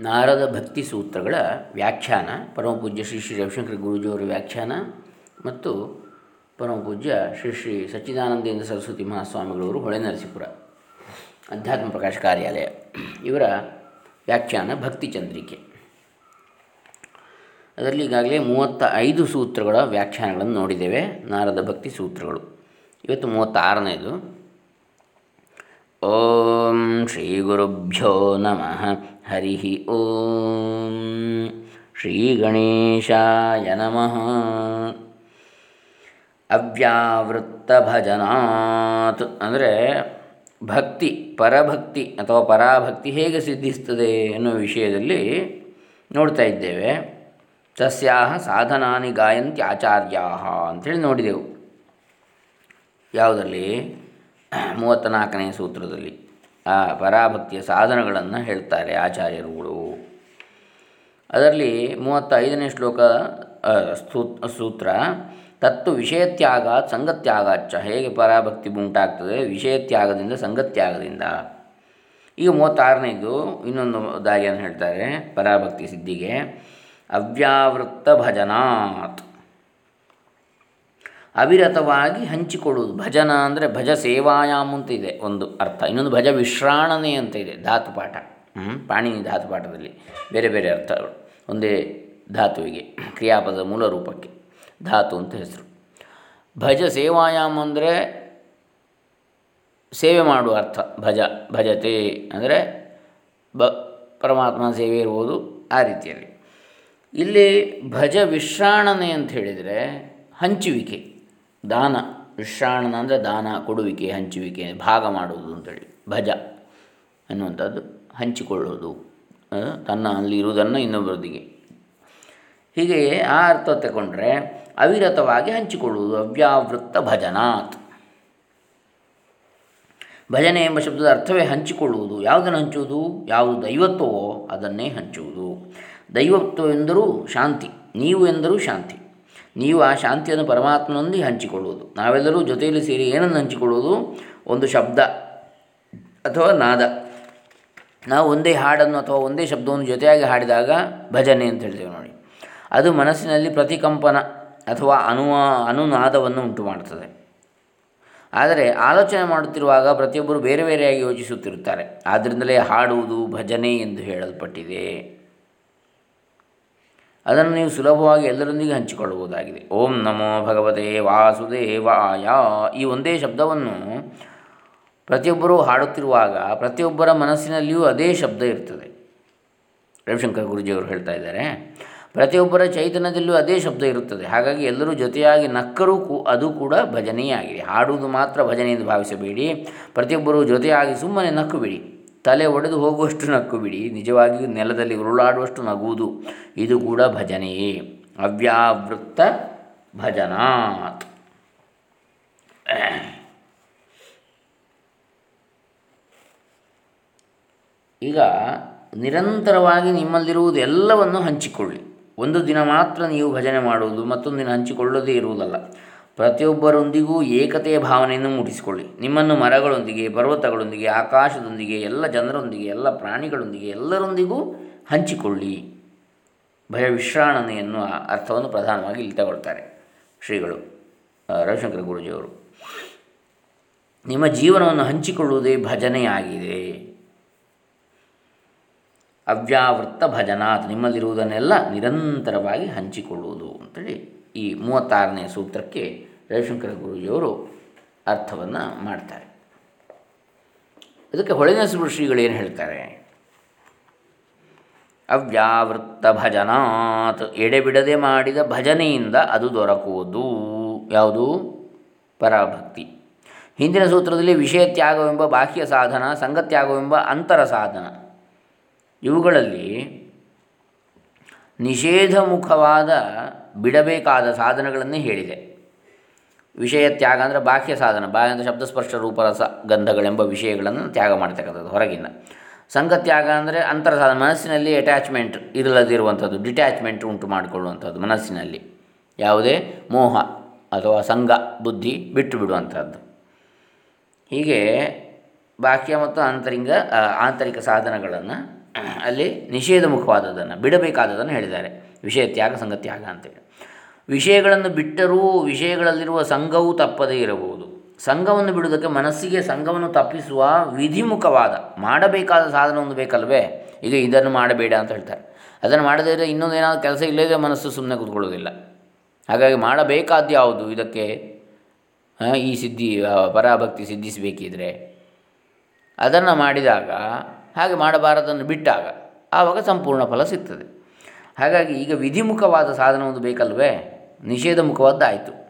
ನಾರದ ಭಕ್ತಿ ಸೂತ್ರಗಳ ವ್ಯಾಖ್ಯಾನ ಪರಮಪೂಜ್ಯ ಶ್ರೀ ಶ್ರೀ ರವಿಶಂಕರ್ ಗುರೂಜಿಯವರ ವ್ಯಾಖ್ಯಾನ ಮತ್ತು ಪರಮಪೂಜ್ಯ ಶ್ರೀ ಶ್ರೀ ಸಚ್ಚಿದಾನಂದೇಂದ್ರ ಸರಸ್ವತಿ ಮಹಾಸ್ವಾಮಿಗಳವರು ಹೊಳೆ ನರಸೀಪುರ, ಅಧ್ಯಾತ್ಮ ಪ್ರಕಾಶ ಕಾರ್ಯಾಲಯ. ಇವರ ವ್ಯಾಖ್ಯಾನ ಭಕ್ತಿ ಚಂದ್ರಿಕೆ. ಅದರಲ್ಲಿ ಈಗಾಗಲೇ ಮೂವತ್ತ ಐದು ಸೂತ್ರಗಳ ವ್ಯಾಖ್ಯಾನಗಳನ್ನು ನೋಡಿದ್ದೇವೆ, ನಾರದ ಭಕ್ತಿ ಸೂತ್ರಗಳು. ಇವತ್ತು ಮೂವತ್ತಾರನೇದು ಓಂ ಶ್ರೀ ಗುರುಭ್ಯೋ ನಮಃ ಹರಿ ಓಂ ಶ್ರೀ ಗಣೇಶಾಯ ನಮಃ ಅವ್ಯಾವೃತ್ತ ಭಜನಾತ್ ಅಂದರೆ ಭಕ್ತಿ, ಪರಭಕ್ತಿ ಅಥವಾ ಪರಾಭಕ್ತಿ ಹೇಗೆ ಸಿದ್ಧಿಸ್ತದೆ ಎನ್ನುವ ವಿಷಯದಲ್ಲಿ ನೋಡ್ತಾ ಇದ್ದೇವೆ. ತಸ್ಯಾಹ ಸಾಧನಾನಿ ಗಾಯಂತಿ ಆಚಾರ್ಯಾ ಅಂಥೇಳಿ ನೋಡಿದೆವು. ಯಾವುದರಲ್ಲಿ? ಮೂವತ್ತ ನಾಲ್ಕನೇ ಸೂತ್ರದಲ್ಲಿ, ಆ ಪರಾಭಕ್ತಿಯ ಸಾಧನಗಳನ್ನು ಹೇಳ್ತಾರೆ ಆಚಾರ್ಯರುಗಳು. ಅದರಲ್ಲಿ ಮೂವತ್ತೈದನೇ ಶ್ಲೋಕ ಸೂತ್ರ, ತತ್ತು ವಿಷಯತ್ಯಾಗ ಸಂಗತ್ಯಾಗಾಚ ಹೇಗೆ ಪರಾಭಕ್ತಿ ಉಂಟಾಗ್ತದೆ? ವಿಷಯತ್ಯಾಗದಿಂದ, ಸಂಗತ್ಯಾಗದಿಂದ. ಈಗ ಮೂವತ್ತಾರನೇದು ಇನ್ನೊಂದು ದಾರಿಯನ್ನು ಹೇಳ್ತಾರೆ, ಪರಾಭಕ್ತಿ ಸಿದ್ಧಿಗೆ. ಅವ್ಯಾವೃತ್ತ ಭಜನಾತ್. ಅವಿರತವಾಗಿ ಹಂಚಿಕೊಳ್ಳುವುದು. ಭಜನ ಅಂದರೆ ಭಜ ಸೇವಾಯಾಮ್ ಅಂತ ಇದೆ ಒಂದು ಅರ್ಥ. ಇನ್ನೊಂದು ಭಜ ವಿಶ್ರಾಣನೆ ಅಂತ ಇದೆ ಧಾತುಪಾಠ ಪಾಣಿನಿ ಧಾತುಪಾಠದಲ್ಲಿ ಬೇರೆ ಬೇರೆ ಅರ್ಥಗಳು. ಒಂದೇ ಧಾತುವಿಗೆ ಕ್ರಿಯಾಪದ ಮೂಲ ರೂಪಕ್ಕೆ. ಧಾತು ಅಂತ ಹೆಸರು. ಭಜ ಸೇವಾಯಾಮ್ ಅಂದರೆ ಸೇವೆ ಮಾಡುವ ಅರ್ಥ. ಭಜ, ಭಜತೆ ಅಂದರೆ ಬ ಪರಮಾತ್ಮನ ಸೇವೆ ಇರ್ಬೋದು ಆ ರೀತಿಯಲ್ಲಿ. ಇಲ್ಲಿ ಭಜ ವಿಶ್ರಾಣನೆ ಅಂತ ಹೇಳಿದರೆ ಹಂಚುವಿಕೆ. ದಾನ, ವಿಶ್ರಾಣನ ಅಂದರೆ ದಾನ, ಕೊಡುವಿಕೆ, ಹಂಚುವಿಕೆ, ಭಾಗ ಮಾಡುವುದು ಅಂತೇಳಿ, ಭಜ ಅನ್ನುವಂಥದ್ದು ಹಂಚಿಕೊಳ್ಳುವುದು ತನ್ನ ಅಲ್ಲಿ ಇರುವುದನ್ನು ಇನ್ನೊಬ್ಬರೊಂದಿಗೆ. ಹೀಗೆ ಆ ಅರ್ಥ ತಗೊಂಡ್ರೆ ಅವಿರತವಾಗಿ ಹಂಚಿಕೊಳ್ಳುವುದು ಅವ್ಯಾವೃತ್ತ ಭಜನಾತ್. ಭಜನೆ ಎಂಬ ಶಬ್ದದ ಅರ್ಥವೇ ಹಂಚಿಕೊಳ್ಳುವುದು. ಯಾವುದನ್ನು ಹಂಚುವುದು? ಯಾವುದು ದೈವತ್ವವೋ ಅದನ್ನೇ ಹಂಚುವುದು. ದೈವತ್ವ ಎಂದರೂ ಶಾಂತಿ, ನೀವು ಎಂದರೂ ಶಾಂತಿ. ನೀವು ಆ ಶಾಂತಿಯನ್ನು ಪರಮಾತ್ಮನೊಂದಿಗೆ ಹಂಚಿಕೊಳ್ಳುವುದು. ನಾವೆಲ್ಲರೂ ಜೊತೆಯಲ್ಲಿ ಸೇರಿ ಏನನ್ನು ಹಂಚಿಕೊಳ್ಳುವುದು? ಒಂದು ಶಬ್ದ ಅಥವಾ ನಾದ. ನಾವು ಒಂದೇ ಹಾಡನ್ನು ಅಥವಾ ಒಂದೇ ಶಬ್ದವನ್ನು ಜೊತೆಯಾಗಿ ಹಾಡಿದಾಗ ಭಜನೆ ಅಂತ ಹೇಳ್ತೇವೆ ನೋಡಿ. ಅದು ಮನಸ್ಸಿನಲ್ಲಿ ಪ್ರತಿಕಂಪನ ಅಥವಾ ಅನುವ ಅನುನಾದವನ್ನು ಉಂಟು ಮಾಡುತ್ತದೆ ಆದರೆ ಆಲೋಚನೆ ಮಾಡುತ್ತಿರುವಾಗ ಪ್ರತಿಯೊಬ್ಬರು ಬೇರೆ ಬೇರೆಯಾಗಿ ಯೋಚಿಸುತ್ತಿರುತ್ತಾರೆ. ಆದ್ದರಿಂದಲೇ ಹಾಡುವುದು ಭಜನೆ ಎಂದು ಹೇಳಲ್ಪಟ್ಟಿದೆ. ಅದನ್ನು ನೀವು ಸುಲಭವಾಗಿ ಎಲ್ಲರೊಂದಿಗೆ ಹಂಚಿಕೊಳ್ಳಬಹುದಾಗಿದೆ. ಓಂ ನಮೋ ಭಗವತೆ ವಾಸುದೇವಾಯ. ಈ ಒಂದೇ ಶಬ್ದವನ್ನು ಪ್ರತಿಯೊಬ್ಬರೂ ಹಾಡುತ್ತಿರುವಾಗ ಪ್ರತಿಯೊಬ್ಬರ ಮನಸ್ಸಿನಲ್ಲಿಯೂ ಅದೇ ಶಬ್ದ ಇರ್ತದೆ. ರವಿಶಂಕರ್ ಗುರುಜಿಯವರು ಹೇಳ್ತಾ ಇದ್ದಾರೆ, ಪ್ರತಿಯೊಬ್ಬರ ಚೈತನ್ಯದಲ್ಲೂ ಅದೇ ಶಬ್ದ ಇರುತ್ತದೆ. ಹಾಗಾಗಿ ಎಲ್ಲರೂ ಜೊತೆಯಾಗಿ ನಕ್ಕರೂ ಕೂ, ಅದು ಕೂಡ ಭಜನೆಯಾಗಿದೆ. ಹಾಡುವುದು ಮಾತ್ರ ಭಜನೆ ಎಂದು ಭಾವಿಸಬೇಡಿ. ಪ್ರತಿಯೊಬ್ಬರೂ ಜೊತೆಯಾಗಿ ಸುಮ್ಮನೆ ನಕ್ಕು ಬಿಡಿ ತಲೆ ಒಡೆದು ಹೋಗುವಷ್ಟು ನಕ್ಕು ಬಿಡಿ ನಿಜವಾಗಿಯೂ ನೆಲದಲ್ಲಿ ಉರುಳಾಡುವಷ್ಟು ನಗುವುದು, ಇದು ಕೂಡ ಭಜನೆಯೇ. ಅವ್ಯಾವೃತ್ತ ಭಜನಾತ್. ಈಗ ನಿರಂತರವಾಗಿ ನಿಮ್ಮಲ್ಲಿರುವುದು ಎಲ್ಲವನ್ನು ಹಂಚಿಕೊಳ್ಳಿ. ಒಂದು ದಿನ ಮಾತ್ರ ನೀವು ಭಜನೆ ಮಾಡುವುದು ಮತ್ತೊಂದು ದಿನ ಹಂಚಿಕೊಳ್ಳದೇ ಇರುವುದಲ್ಲ. ಪ್ರತಿಯೊಬ್ಬರೊಂದಿಗೂ ಏಕತೆಯ ಭಾವನೆಯನ್ನು ಮೂಡಿಸಿಕೊಳ್ಳಿ. ನಿಮ್ಮನ್ನು ಮರಗಳೊಂದಿಗೆ, ಪರ್ವತಗಳೊಂದಿಗೆ, ಆಕಾಶದೊಂದಿಗೆ, ಎಲ್ಲ ಜನರೊಂದಿಗೆ, ಎಲ್ಲ ಪ್ರಾಣಿಗಳೊಂದಿಗೆ ಎಲ್ಲರೊಂದಿಗೂ ಹಂಚಿಕೊಳ್ಳಿ. ಭಯ ವಿಶ್ರಾಣನೆ ಎನ್ನುವ ಅರ್ಥವನ್ನು ಪ್ರಧಾನವಾಗಿ ಇಲ್ಲಿ ತಗೊಳ್ತಾರೆ ಶ್ರೀಗಳು ರವಿಶಂಕರ ಗುರುಜಿಯವರು. ನಿಮ್ಮ ಜೀವನವನ್ನು ಹಂಚಿಕೊಳ್ಳುವುದೇ ಭಜನೆಯಾಗಿದೆ. ಅವ್ಯಾವೃತ್ತ ಭಜನಾತ್ ನಿಮ್ಮಲ್ಲಿರುವುದನ್ನೆಲ್ಲ ನಿರಂತರವಾಗಿ ಹಂಚಿಕೊಳ್ಳುವುದು ಅಂತೇಳಿ ಈ ಮೂವತ್ತಾರನೇ ಸೂತ್ರಕ್ಕೆ ರವಿಶಂಕರ ಗುರುಜಿಯವರು ಅರ್ಥವನ್ನು ಮಾಡ್ತಾರೆ. ಅದಕ್ಕೆ ಹೊಳೆನಸರು ಏನು ಹೇಳ್ತಾರೆ? ಅವ್ಯಾವೃತ್ತ ಭಜನಾತ್, ಎಡೆಬಿಡದೆ ಮಾಡಿದ ಭಜನೆಯಿಂದ ಅದು ದೊರಕುವುದು. ಯಾವುದು? ಪರಭಕ್ತಿ. ಹಿಂದಿನ ಸೂತ್ರದಲ್ಲಿ ವಿಷಯ ತ್ಯಾಗವೆಂಬ ಬಾಹ್ಯ ಸಾಧನ ಸಂಗತ್ಯಾಗವೆಂಬ ಅಂತರ ಸಾಧನ. ಇವುಗಳಲ್ಲಿ ನಿಷೇಧಮುಖವಾದ ಬಿಡಬೇಕಾದ ಸಾಧನಗಳನ್ನೇ ಹೇಳಿದೆ. ವಿಷಯ ತ್ಯಾಗ ಅಂದರೆ ಬಾಹ್ಯ ಸಾಧನ ಬಾಹ್ಯ ಅಂದರೆ ಶಬ್ದಸ್ಪರ್ಶ, ರೂಪರಸ, ಗಂಧಗಳೆಂಬ ವಿಷಯಗಳನ್ನು ತ್ಯಾಗ ಮಾಡ್ತಕ್ಕಂಥದ್ದು ಹೊರಗಿಂದ ಸಂಗತ್ಯಾಗ ಅಂದರೆ ಅಂತರ ಸಾಧನ, ಮನಸ್ಸಿನಲ್ಲಿ ಅಟ್ಯಾಚ್ಮೆಂಟ್ ಇರಲದಿರುವಂಥದ್ದು ಡಿಟ್ಯಾಚ್ಮೆಂಟ್ ಉಂಟು ಮಾಡಿಕೊಳ್ಳುವಂಥದ್ದು ಮನಸ್ಸಿನಲ್ಲಿ. ಯಾವುದೇ ಮೋಹ ಅಥವಾ ಸಂಘ, ಬುದ್ಧಿ ಬಿಟ್ಟು ಬಿಡುವಂಥದ್ದು. ಹೀಗೆ ಬಾಹ್ಯ ಮತ್ತು ಆಂತರಿಂಗ ಆಂತರಿಕ ಸಾಧನಗಳನ್ನು ಅಲ್ಲಿ ನಿಷೇಧ ಮುಖವಾದದನ್ನು ಬಿಡಬೇಕಾದದನ್ನು ಹೇಳಿದ್ದಾರೆ. ವಿಷಯ ತ್ಯಾಗ ಸಂಗತ್ಯಾಗ ಅಂತೇಳಿ. ವಿಷಯಗಳನ್ನು ಬಿಟ್ಟರೂ ವಿಷಯಗಳಲ್ಲಿರುವ ಸಂಘವೂ ತಪ್ಪದೇ ಇರಬಹುದು. ಸಂಘವನ್ನು ಬಿಡುವುದಕ್ಕೆ ಮನಸ್ಸಿಗೆ ಸಂಘವನ್ನು ತಪ್ಪಿಸುವ ವಿಧಿಮುಖವಾದ, ಮಾಡಬೇಕಾದ ಸಾಧನ ಒಂದು ಬೇಕಲ್ವೇ? ಈಗ ಇದನ್ನು ಮಾಡಬೇಡ ಅಂತ ಹೇಳ್ತಾರೆ. ಅದನ್ನು ಮಾಡದೇ ಇದ್ದರೆ ಇನ್ನೊಂದು ಏನಾದರೂ ಕೆಲಸ ಇಲ್ಲದೇ ಮನಸ್ಸು ಸುಮ್ಮನೆ ಕೂತ್ಕೊಳ್ಳೋದಿಲ್ಲ. ಹಾಗಾಗಿ ಮಾಡಬೇಕಾದ್ದು ಯಾವುದು? ಇದಕ್ಕೆ ಈ ಸಿದ್ಧಿ ಪರಾಭಕ್ತಿ ಸಿದ್ಧಿಸಬೇಕಿದ್ರೆ. ಅದನ್ನು ಮಾಡಿದಾಗ ಹಾಗೆ ಮಾಡಬಾರದನ್ನು ಬಿಟ್ಟಾಗ ಆವಾಗ ಸಂಪೂರ್ಣ ಫಲ ಸಿಗ್ತದೆ. ಹಾಗಾಗಿ ಈಗ ವಿಧಿಮುಖವಾದ ಸಾಧನ ಒಂದು ಬೇಕಲ್ವೇ? ನಿಷೇಧ ಮುಖವಾದ್ದಾಯಿತು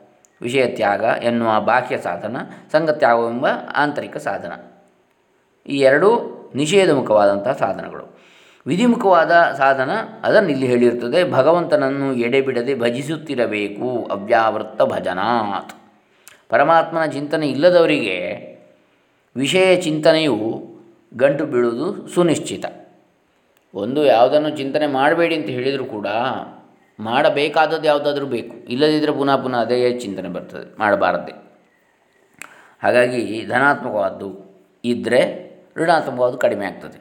ವಿಷಯ ತ್ಯಾಗ ಎನ್ನುವ ಬಾಹ್ಯ ಸಾಧನ ಸಂಗತ್ಯಾಗವೆಂಬ ಆಂತರಿಕ ಸಾಧನ. ಈ ಎರಡೂ ನಿಷೇಧಮುಖವಾದಂಥ ಸಾಧನಗಳು. ವಿಧಿಮುಖವಾದ ಸಾಧನ ಅದನ್ನು ಇಲ್ಲಿ ಹೇಳಿರುತ್ತದೆ ಭಗವಂತನನ್ನು ಎಡೆಬಿಡದೆ ಭಜಿಸುತ್ತಿರಬೇಕು, ಅವ್ಯಾವೃತ್ತ ಭಜನಾತ್. ಪರಮಾತ್ಮನ ಚಿಂತನೆ ಇಲ್ಲದವರಿಗೆ ವಿಷಯ ಚಿಂತನೆಯು ಗಂಟು ಬೀಳುವುದು ಸುನಿಶ್ಚಿತ. ಒಂದು ಯಾವುದನ್ನು ಚಿಂತನೆ ಮಾಡಬೇಡಿ ಅಂತ ಹೇಳಿದರೂ ಕೂಡ ಮಾಡಬೇಕಾದದ್ದು ಯಾವುದಾದ್ರೂ ಬೇಕು. ಇಲ್ಲದಿದ್ದರೆ ಪುನಃ ಪುನಃ ಅದೇ ಚಿಂತನೆ ಬರ್ತದೆ ಮಾಡಬಾರದೆ ಹಾಗಾಗಿ ಧನಾತ್ಮಕವಾದ್ದು ಇದ್ದರೆ ಋಣಾತ್ಮಕವಾದ್ದು ಕಡಿಮೆ ಆಗ್ತದೆ.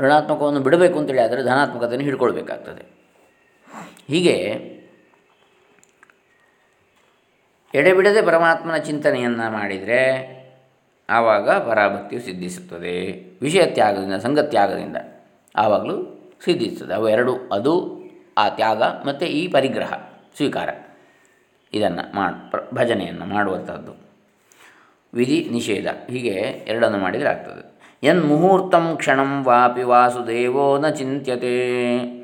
ಋಣಾತ್ಮಕವನ್ನು ಬಿಡಬೇಕು ಅಂತೇಳಿ ಆದರೆ ಧನಾತ್ಮಕತೆಯನ್ನು ಹಿಡ್ಕೊಳ್ಬೇಕಾಗ್ತದೆ. ಹೀಗೆ ಎಡೆಬಿಡದೆ ಪರಮಾತ್ಮನ ಚಿಂತನೆಯನ್ನು ಮಾಡಿದರೆ ಆವಾಗ ಪರಾಭಕ್ತಿಯು ಸಿದ್ಧಿಸುತ್ತದೆ. ವಿಷಯ ತ್ಯಾಗದಿಂದ ಸಂಗತ್ಯಾಗದಿಂದ ಆವಾಗಲೂ ಸಿದ್ಧಿಸುತ್ತದೆ. ಎರಡು, ಅದು, ಆ ತ್ಯಾಗ ಮತ್ತು ಈ ಪರಿಗ್ರಹ, ಸ್ವೀಕಾರ. ಇದನ್ನು ಮಾಡಿ ಭಜನೆಯನ್ನು ಮಾಡುವಂಥದ್ದು ವಿಧಿ ನಿಷೇಧ, ಹೀಗೆ ಎರಡನ್ನು ಮಾಡಿದರೆ ಆಗ್ತದೆ. ಎನ್ ಮುಹೂರ್ತಂ ಕ್ಷಣಂ ವಾಪಿ ವಾಸುದೇವೋ ನ ಚಿಂತ್ಯತೆ.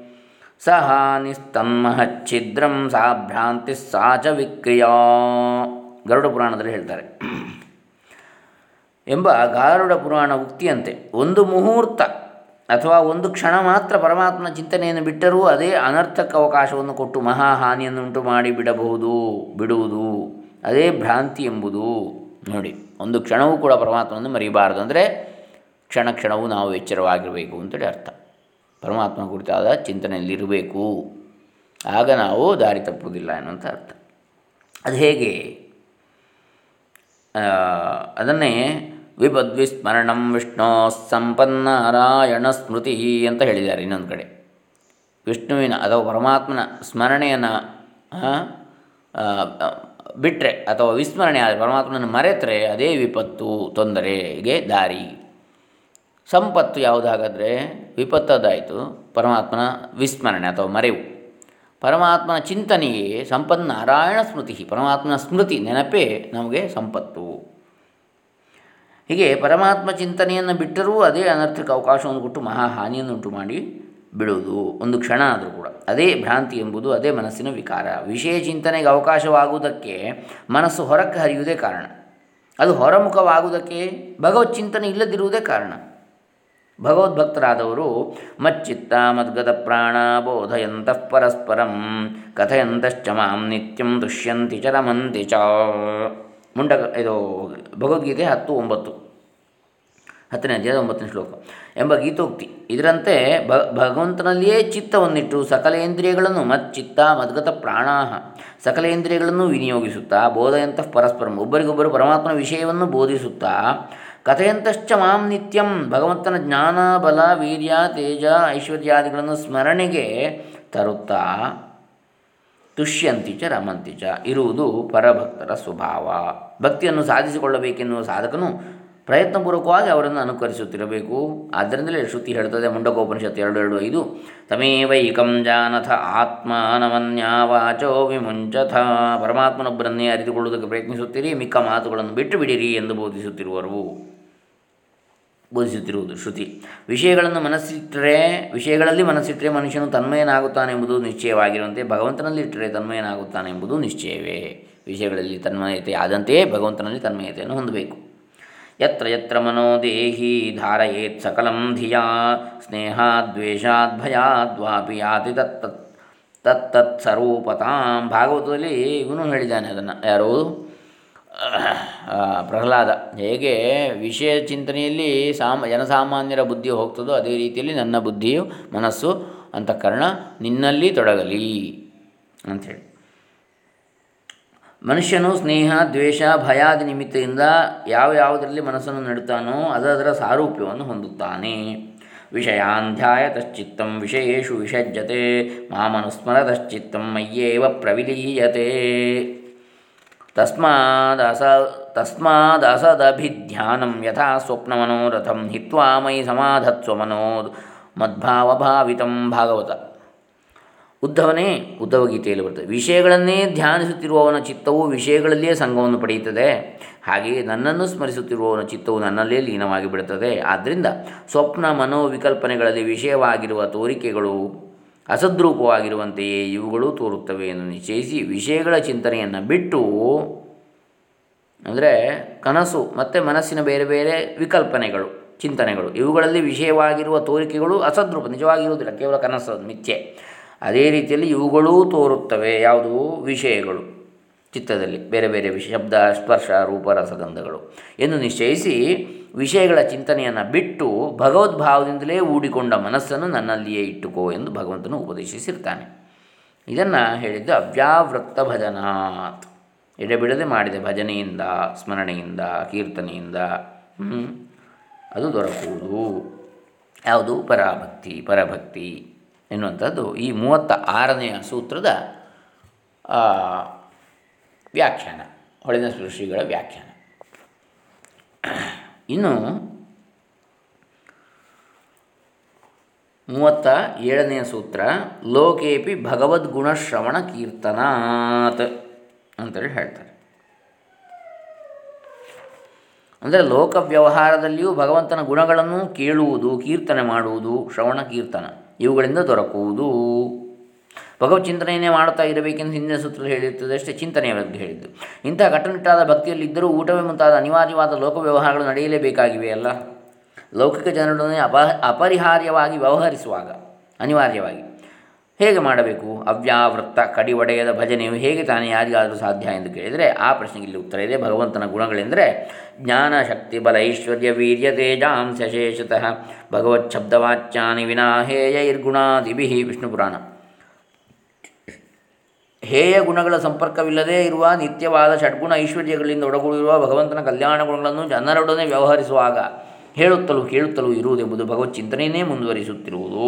ಸಹ ನಿಸ್ತನ್ಮಹಚ್ಛಿದ್ರಂ ಸಾ ಭ್ರಾಂತಿ ಸಾ ಚ ವಿಕ್ರಿಯಾ. ಗರುಡ ಪುರಾಣದಲ್ಲಿ ಹೇಳ್ತಾರೆ. ಎಂಬ ಗಾರುಡ ಪುರಾಣ ಉಕ್ತಿಯಂತೆ. ಒಂದು ಮುಹೂರ್ತ ಅಥವಾ ಒಂದು ಕ್ಷಣ ಮಾತ್ರ ಪರಮಾತ್ಮನ ಚಿಂತನೆಯನ್ನು ಬಿಟ್ಟರೂ ಅದೇ ಅನರ್ಥಕ ಅವಕಾಶವನ್ನು ಕೊಟ್ಟು ಮಹಾಹಾನಿಯನ್ನುಂಟು ಮಾಡಿ ಬಿಡಬಹುದು, ಬಿಡುವುದು. ಅದೇ ಭ್ರಾಂತಿ ಎಂಬುದು. ನೋಡಿ, ಒಂದು ಕ್ಷಣವೂ ಕೂಡ ಪರಮಾತ್ಮನನ್ನು ಮರೆಯಬಾರದು ಅಂದರೆ ಕ್ಷಣ ಕ್ಷಣವೂ ನಾವು ಎಚ್ಚರವಾಗಿರಬೇಕು ಅಂತೇಳಿ ಅರ್ಥ. ಪರಮಾತ್ಮ ಕುರಿತಾದ ಚಿಂತನೆಯಲ್ಲಿರಬೇಕು. ಆಗ ನಾವು ದಾರಿ ತಪ್ಪುವುದಿಲ್ಲ ಎನ್ನುವಂಥ ಅರ್ಥ. ಅದು ಹೇಗೆ? ಅದನ್ನೇ ವಿಪದ್ವಿಸ್ಮರಣಂ ವಿಷ್ಣು ಸಂಪನ್ನಾರಾಯಣ ಸ್ಮೃತಿ ಅಂತ ಹೇಳಿದ್ದಾರೆ ಇನ್ನೊಂದು ಕಡೆ. ವಿಷ್ಣುವಿನ ಅಥವಾ ಪರಮಾತ್ಮನ ಸ್ಮರಣೆಯನ್ನು ಬಿಟ್ಟರೆ ಅಥವಾ ವಿಸ್ಮರಣೆ ಆದರೆ ಪರಮಾತ್ಮನ ಮರೆತರೆ ಅದೇ ವಿಪತ್ತು, ತೊಂದರೆಗೆ ದಾರಿ. ಸಂಪತ್ತು ಯಾವುದಾಗಾದರೆ ವಿಪತ್ತದಾಯಿತು, ಪರಮಾತ್ಮನ ವಿಸ್ಮರಣೆ ಅಥವಾ ಮರೆವು. ಪರಮಾತ್ಮನ ಚಿಂತನೆಯೇ ಸಂಪನ್ನ ನಾರಾಯಣ ಸ್ಮೃತಿ, ಪರಮಾತ್ಮನ ಸ್ಮೃತಿ ನೆನಪೇ ನಮಗೆ ಸಂಪತ್ತು. ಹೀಗೆ ಪರಮಾತ್ಮ ಚಿಂತನೆಯನ್ನು ಬಿಟ್ಟರೂ ಅದೇ ಅನರ್ಥಕ್ಕೆ ಅವಕಾಶವನ್ನು ಕೊಟ್ಟು ಮಹಾ ಹಾನಿಯನ್ನುಂಟು ಮಾಡಿ ಬಿಡುವುದು. ಒಂದು ಕ್ಷಣ ಆದರೂ ಕೂಡ. ಅದೇ ಭ್ರಾಂತಿ ಎಂಬುದು ಅದೇ ಮನಸ್ಸಿನ ವಿಕಾರ. ವಿಷಯ ಚಿಂತನೆಗೆ ಅವಕಾಶವಾಗುವುದಕ್ಕೆ ಮನಸ್ಸು ಹೊರಕ್ಕೆ ಹರಿಯುವುದೇ ಕಾರಣ. ಅದು ಹೊರಮುಖವಾಗುವುದಕ್ಕೆ ಭಗವತ್ ಚಿಂತನೆ ಇಲ್ಲದಿರುವುದೇ ಕಾರಣ. ಭಗವದ್ಭಕ್ತರಾದವರು ಮಚ್ಚಿತ್ತ ಮದ್ಗದ ಪ್ರಾಣ ಬೋಧಯಂತಃ ಪರಸ್ಪರಂ ಕಥಯಂತಶ್ಚ ಮಾಂ ನಿತ್ಯಂ ದುಷ್ಯಂತಿ ಚ ರಮಂತಿ ಚ. ಮುಂಡ ಇದು ಭಗವದ್ಗೀತೆ ಹತ್ತು ಒಂಬತ್ತು. ಹತ್ತನೇ ಅಧ್ಯಾಯದ ಒಂಬತ್ತನೇ ಶ್ಲೋಕ. ಎಂಬ ಗೀತೋಕ್ತಿ. ಇದರಂತೆ ಭಗವಂತನಲ್ಲಿಯೇ ಚಿತ್ತವನ್ನಿಟ್ಟು ಸಕಲೇಂದ್ರಿಯಗಳನ್ನು ಮಚ್ಚಿತ್ತ ಮದ್ಗತ ಪ್ರಾಣಾಹ. ಸಕಲೇಂದ್ರಿಯಗಳನ್ನು ವಿನಿಯೋಗಿಸುತ್ತಾ ಬೋಧಯಂತಃ ಪರಸ್ಪರಂ. ಒಬ್ಬರಿಗೊಬ್ಬರು ಪರಮಾತ್ಮನ ವಿಷಯವನ್ನು ಬೋಧಿಸುತ್ತಾ ಕಥೆಯಂತಶ್ಚ ಮಾಂ ನಿತ್ಯಂ ಭಗವಂತನ ಜ್ಞಾನ, ಬಲ, ವೀರ್ಯ, ತೇಜ, ಐಶ್ವರ್ಯಾದಿಗಳನ್ನು ಸ್ಮರಣೆಗೆ ತರುತ್ತಾ ತುಷ್ಯಂತಿ ಚ ರಮಂತಿ ಚ ಇರುವುದು ಪರಭಕ್ತರ ಸ್ವಭಾವ. ಭಕ್ತಿಯನ್ನು ಸಾಧಿಸಿಕೊಳ್ಳಬೇಕೆನ್ನುವ ಸಾಧಕನು ಪ್ರಯತ್ನಪೂರ್ವಕವಾಗಿ ಅವರನ್ನು ಅನುಕರಿಸುತ್ತಿರಬೇಕು. ಆದ್ದರಿಂದಲೇ ಶ್ರುತಿ ಹೇಳ್ತದೆ ಮುಂಡಕೋಪನಿಷತ್ತು ಎರಡು ಎರಡು ಐದು, ತಮೇವೈಕಂ ಜಾನಥ ಆತ್ಮಾನಮನ್ಯಾವಾಚೋ ವಿಮುಂಚಥ. ಪರಮಾತ್ಮನೊಬ್ಬರನ್ನೇ ಅರಿತುಕೊಳ್ಳುವುದಕ್ಕೆ ಪ್ರಯತ್ನಿಸುತ್ತೀರಿ, ಮಿಕ್ಕ ಮಾತುಗಳನ್ನು ಬಿಟ್ಟು ಬಿಡಿರಿ ಎಂದು ಬೋಧಿಸುತ್ತಿರುವರು ಬೋಧಿಸುತ್ತಿರುವುದು. ಶ್ರುತಿ. ವಿಷಯಗಳನ್ನು ಮನಸ್ಸಿಟ್ಟರೆ ವಿಷಯಗಳಲ್ಲಿ ಮನಸ್ಸಿಟ್ಟರೆ ಮನುಷ್ಯನು ತನ್ಮಯನಾಗುತ್ತಾನೆ ಎಂಬುದು ನಿಶ್ಚಯವಾಗಿರುವಂತೆ ಭಗವಂತನಲ್ಲಿ ಇಟ್ಟರೆ ತನ್ಮಯನಾಗುತ್ತಾನೆ ಎಂಬುದು ನಿಶ್ಚಯವೇ. ವಿಷಯಗಳಲ್ಲಿ ತನ್ಮಯತೆ ಆದಂತೆಯೇ ಭಗವಂತನಲ್ಲಿ ತನ್ಮಯತೆಯನ್ನು ಹೊಂದಬೇಕು. ಯತ್ರ ಯತ್ರ ಮನೋದೇಹಿ ಧಾರಯೇತ್ ಸಕಲಂ ಧಿಯಾ ಸ್ನೇಹಾದ್ವೇಷಾದ್ಭಯಾದ್ವಾಪಿ ಯಾತಿ ತತ್ ತತ್ತತ್ ಸ್ವರೂಪತಾಂ. ಭಾಗವತದಲ್ಲಿ ಇವನು ಹೇಳಿದ್ದಾನೆ ಅದನ್ನು. ಯಾರು? ಪ್ರಹ್ಲಾದ, ಹೇಗೆ ವಿಷಯ ಚಿಂತನೆಯಲ್ಲಿ ಸಾಮ, ಜನಸಾಮಾನ್ಯರ ಬುದ್ಧಿ ಹೋಗ್ತದೋ ಅದೇ ರೀತಿಯಲ್ಲಿ ನನ್ನ ಬುದ್ಧಿಯು ಮನಸ್ಸು, ಅಂತಃಕರಣ ನಿನ್ನಲ್ಲಿ ತೊಡಗಲಿ, ಅಂಥೇಳಿ. ಮನುಷ್ಯನು ಸ್ನೇಹ, ದ್ವೇಷ, ಭಯಾದಿ ನಿಮಿತ್ತದಿಂದ ಯಾವ ಯಾವುದರಲ್ಲಿ ಮನಸ್ಸನ್ನು ನೆಡುತ್ತಾನೋ ಅದರ ಸಾರೂಪ್ಯವನ್ನು ಹೊಂದುತ್ತಾನೆ. ವಿಷಯಾಂಧ್ಯಾಯ ತಶ್ಚಿತ್ತಂ ವಿಷಯೇಶು ವಿಷಜ್ಜತೆ ಮಾಮನುಸ್ಮರ ತಶ್ಚಿತ್ತಂ ಮಯ್ಯೇವ ಪ್ರವಿಲೀಯತೆ. ತಸ್ಮಾದಸ ತಸ್ಮಾದಸದಭಿಧ್ಯಾನಂ ಯಥಾ ಸ್ವಪ್ನಮನೋರಥಂ ಹಿತ್ವಾ ಮಯಿ ಸಮಾಧತ್ಸ್ವ ಮನೋ ಮದ್ಭಾವಭಾವಿತಂ ಭಾಗವತ ಉದ್ಧವನೇ ಉದ್ಧವ ಗೀತೆಯಲ್ಲಿ ಬರ್ತದೆ, ವಿಷಯಗಳನ್ನೇ ಧ್ಯಾನಿಸುತ್ತಿರುವವನ ಚಿತ್ತವು ವಿಷಯಗಳಲ್ಲಿಯೇ ಸಂಘವನ್ನು ಪಡೆಯುತ್ತದೆ, ಹಾಗೆಯೇ ನನ್ನನ್ನು ಸ್ಮರಿಸುತ್ತಿರುವವನ ಚಿತ್ತವು ನನ್ನಲ್ಲೇ ಲೀನವಾಗಿ ಬಿಡುತ್ತದೆ, ಆದ್ದರಿಂದ ಸ್ವಪ್ನ ಮನೋವಿಕಲ್ಪನೆಗಳಲ್ಲಿ ವಿಷಯವಾಗಿರುವ ತೋರಿಕೆಗಳು ಅಸದ್ರೂಪವಾಗಿರುವಂತೆಯೇ ಇವುಗಳು ತೋರುತ್ತವೆ ಎಂದು ನಿಶ್ಚಯಿಸಿ ವಿಷಯಗಳ ಚಿಂತನೆಯನ್ನು ಬಿಟ್ಟು, ಅಂದರೆ ಕನಸು ಮತ್ತು ಮನಸ್ಸಿನ ಬೇರೆ ಬೇರೆ ವಿಕಲ್ಪನೆಗಳು, ಚಿಂತನೆಗಳು, ಇವುಗಳಲ್ಲಿ ವಿಷಯವಾಗಿರುವ ತೋರಿಕೆಗಳು ಅಸದ್ರೂಪ, ನಿಜವಾಗಿರುವುದಿಲ್ಲ, ಕೇವಲ ಕನಸು ಮಿಥ್ಯೆ. ಅದೇ ರೀತಿಯಲ್ಲಿ ಇವುಗಳೂ ತೋರುತ್ತವೆ, ಯಾವುದು? ವಿಷಯಗಳು, ಚಿತ್ತದಲ್ಲಿ, ಬೇರೆ ಬೇರೆ ಶಬ್ದ, ಸ್ಪರ್ಶ, ರೂಪ, ರಸಗಂಧಗಳು ಎಂದು ನಿಶ್ಚಯಿಸಿ ವಿಷಯಗಳ ಚಿಂತನೆಯನ್ನು ಬಿಟ್ಟು ಭಗವದ್ಭಾವದಿಂದಲೇ ಊಡಿಕೊಂಡ ಮನಸ್ಸನ್ನು ನನ್ನಲ್ಲಿಯೇ ಇಟ್ಟುಕೋ ಎಂದು ಭಗವಂತನು ಉಪದೇಶಿಸಿರ್ತಾನೆ. ಇದನ್ನು ಹೇಳಿದ್ದು ಅವ್ಯಾವೃತ್ತ ಭಜನಾತ್. ಎಡೆಬಿಡದೆ ಮಾಡಿದ ಭಜನೆಯಿಂದ, ಸ್ಮರಣೆಯಿಂದ, ಕೀರ್ತನೆಯಿಂದ ಅದು ದೊರಕುವುದು. ಯಾವುದು? ಪರಾಭಕ್ತಿ, ಪರಭಕ್ತಿ ಎನ್ನುವಂಥದ್ದು. ಈ ಮೂವತ್ತ ಆರನೆಯ ಸೂತ್ರದ ವ್ಯಾಖ್ಯಾನ ಹೊಳೆನ ಶ್ರೀಗಳ ವ್ಯಾಖ್ಯಾನ. ಇನ್ನು ಮೂವತ್ತ ಏಳನೆಯ ಸೂತ್ರ, ಲೋಕೇಪಿ ಭಗವದ್ಗುಣಶ್ರವಣ ಕೀರ್ತನಾತ್ ಅಂತೇಳಿ ಹೇಳ್ತಾರೆ. ಅಂದರೆ ಲೋಕ ವ್ಯವಹಾರದಲ್ಲಿಯೂ ಭಗವಂತನ ಗುಣಗಳನ್ನು ಕೇಳುವುದು, ಕೀರ್ತನೆ ಮಾಡುವುದು, ಶ್ರವಣ ಕೀರ್ತನ, ಇವುಗಳಿಂದ ದೊರಕುವುದು. ಭಗವತ್ ಚಿಂತನೆಯನ್ನೇ ಮಾಡುತ್ತಾ ಇರಬೇಕೆಂದು ಹಿಂದಿನ ಸೂತ್ರದಲ್ಲಿ ಹೇಳಿರುತ್ತದೆ, ಅಷ್ಟೇ ಚಿಂತನೆಯ ಬಗ್ಗೆ ಹೇಳಿದ್ದು. ಇಂಥ ಕಟ್ಟುನಿಟ್ಟಾದ ಭಕ್ತಿಯಲ್ಲಿದ್ದರೂ ಊಟವೇ ಮುಂತಾದ ಅನಿವಾರ್ಯವಾದ ಲೋಕ ವ್ಯವಹಾರಗಳು ನಡೆಯಲೇಬೇಕಾಗಿವೆ ಅಲ್ಲ? ಲೌಕಿಕ ಜನರೊಡನೆ ಅಪ, ಅಪರಿಹಾರ್ಯವಾಗಿ ವ್ಯವಹರಿಸುವಾಗ, ಅನಿವಾರ್ಯವಾಗಿ ಹೇಗೆ ಮಾಡಬೇಕು? ಅವ್ಯಾವೃತ್ತ ಕಡಿ ಒಡೆಯದ ಭಜನೆಯು ಹೇಗೆ ತಾನೇ ಯಾರಿಗಾದರೂ ಸಾಧ್ಯ ಎಂದು ಕೇಳಿದರೆ ಆ ಪ್ರಶ್ನೆಗೆ ಇಲ್ಲಿ ಉತ್ತರ ಇದೆ. ಭಗವಂತನ ಗುಣಗಳೆಂದರೆ ಜ್ಞಾನ, ಶಕ್ತಿ, ಬಲ, ಐಶ್ವರ್ಯ, ವೀರ್ಯ, ತೇಜಾಂಶ ಶೇಷತಃ ಭಗವತ್ ಶಬ್ದವಾಚ್ಯಾನಿ ವಿನಾ ಹೇಯ ಇರ್ಗುಣಾದಿಭಿ ವಿಷ್ಣು ಪುರಾಣ ಹೇಯ ಗುಣಗಳ ಸಂಪರ್ಕವಿಲ್ಲದೇ ಇರುವ ನಿತ್ಯವಾದ ಷಡ್ಗುಣ ಐಶ್ವರ್ಯಗಳಿಂದ ಒಡಗೂಡಿರುವ ಭಗವಂತನ ಕಲ್ಯಾಣ ಗುಣಗಳನ್ನು ಜನರೊಡನೆ ವ್ಯವಹರಿಸುವಾಗ ಹೇಳುತ್ತಲೂ ಕೇಳುತ್ತಲೂ ಇರುವುದೆಂಬುದು ಭಗವತ್ ಚಿಂತನೆಯೇ ಮುಂದುವರಿಸುತ್ತಿರುವುದು.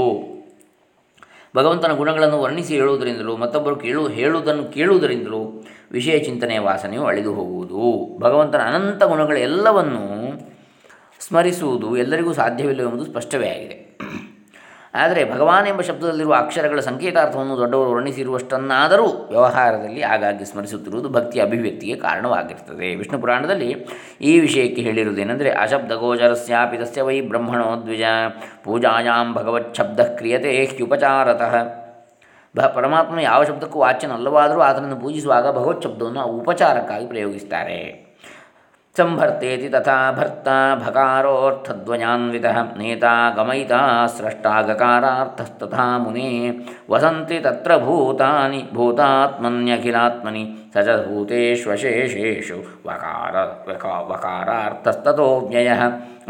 ಭಗವಂತನ ಗುಣಗಳನ್ನು ವರ್ಣಿಸಿ ಹೇಳುವುದರಿಂದಲೂ, ಮತ್ತೊಬ್ಬರು ಕೇಳು, ಹೇಳುವುದನ್ನು ಕೇಳುವುದರಿಂದಲೂ ವಿಷಯ ಚಿಂತನೆಯ ವಾಸನೆಯು ಅಳಿದು ಹೋಗುವುದು. ಭಗವಂತನ ಅನಂತ ಗುಣಗಳೆಲ್ಲವನ್ನೂ ಸ್ಮರಿಸುವುದು ಎಲ್ಲರಿಗೂ ಸಾಧ್ಯವಿಲ್ಲ ಎಂಬುದು ಸ್ಪಷ್ಟವೇ ಆಗಿದೆ. ಆದರೆ ಭಗವಾನ್ ಎಂಬ ಶಬ್ದದಲ್ಲಿರುವ ಅಕ್ಷರಗಳ ಸಂಕೇತಾರ್ಥವನ್ನು ದೊಡ್ಡವರು ವರ್ಣಿಸಿರುವಷ್ಟನ್ನಾದರೂ ವ್ಯವಹಾರದಲ್ಲಿ ಆಗಾಗ್ಗೆ ಸ್ಮರಿಸುತ್ತಿರುವುದು ಭಕ್ತಿಯ ಅಭಿವ್ಯಕ್ತಿಗೆ ಕಾರಣವಾಗಿರ್ತದೆ. ವಿಷ್ಣು ಪುರಾಣದಲ್ಲಿ ಈ ವಿಷಯಕ್ಕೆ ಹೇಳಿರುವುದೇನೆಂದರೆ ಅಶಬ್ದಗೋಚರಸ್ಯಾಪಿ ತಸ್ಯ ವೈ ಬ್ರಹ್ಮಣೋ ದ್ವಿಜ ಪೂಜಾಯಾಂ ಭಗವತ್ ಶಬ್ದ ಕ್ರಿಯತೆ ಹ್ಯುಪಚಾರತಃ. ಭ ಪರಮಾತ್ಮ ಯಾವ ಶಬ್ದಕ್ಕೂ ವಾಚ್ಯನಲ್ಲವಾದರೂ ಆತನನ್ನು ಪೂಜಿಸುವಾಗ ಭಗವತ್ ಶಬ್ದವನ್ನು ಉಪಚಾರಕ್ಕಾಗಿ ಪ್ರಯೋಗಿಸ್ತಾರೆ. ಸಂಭರ್ತೇತಿ ತಥಾ ಭರ್ತ ಭಕಾರೋರ್ಥಧ್ವಜಾನ್ವಿತ ನೇತಾ ಗಮಯಿತಾ ಸ್ರಷ್ಟಾ ಗಕಾರಾರ್ಥಸ್ತಥಾ ಮುನೆ ವಸಂತಿ ತತ್ರ ಭೂತಾನಿ ಭೂತಾತ್ಮನ್ಯಖಿಲಾತ್ಮನಿ ಸ ಚ ಭೂತೇಶ್ವಶೇಷೇಷು ವಕಾರ ವಕಾರಾರ್ಥಸ್ತೋ ವ್ಯಯ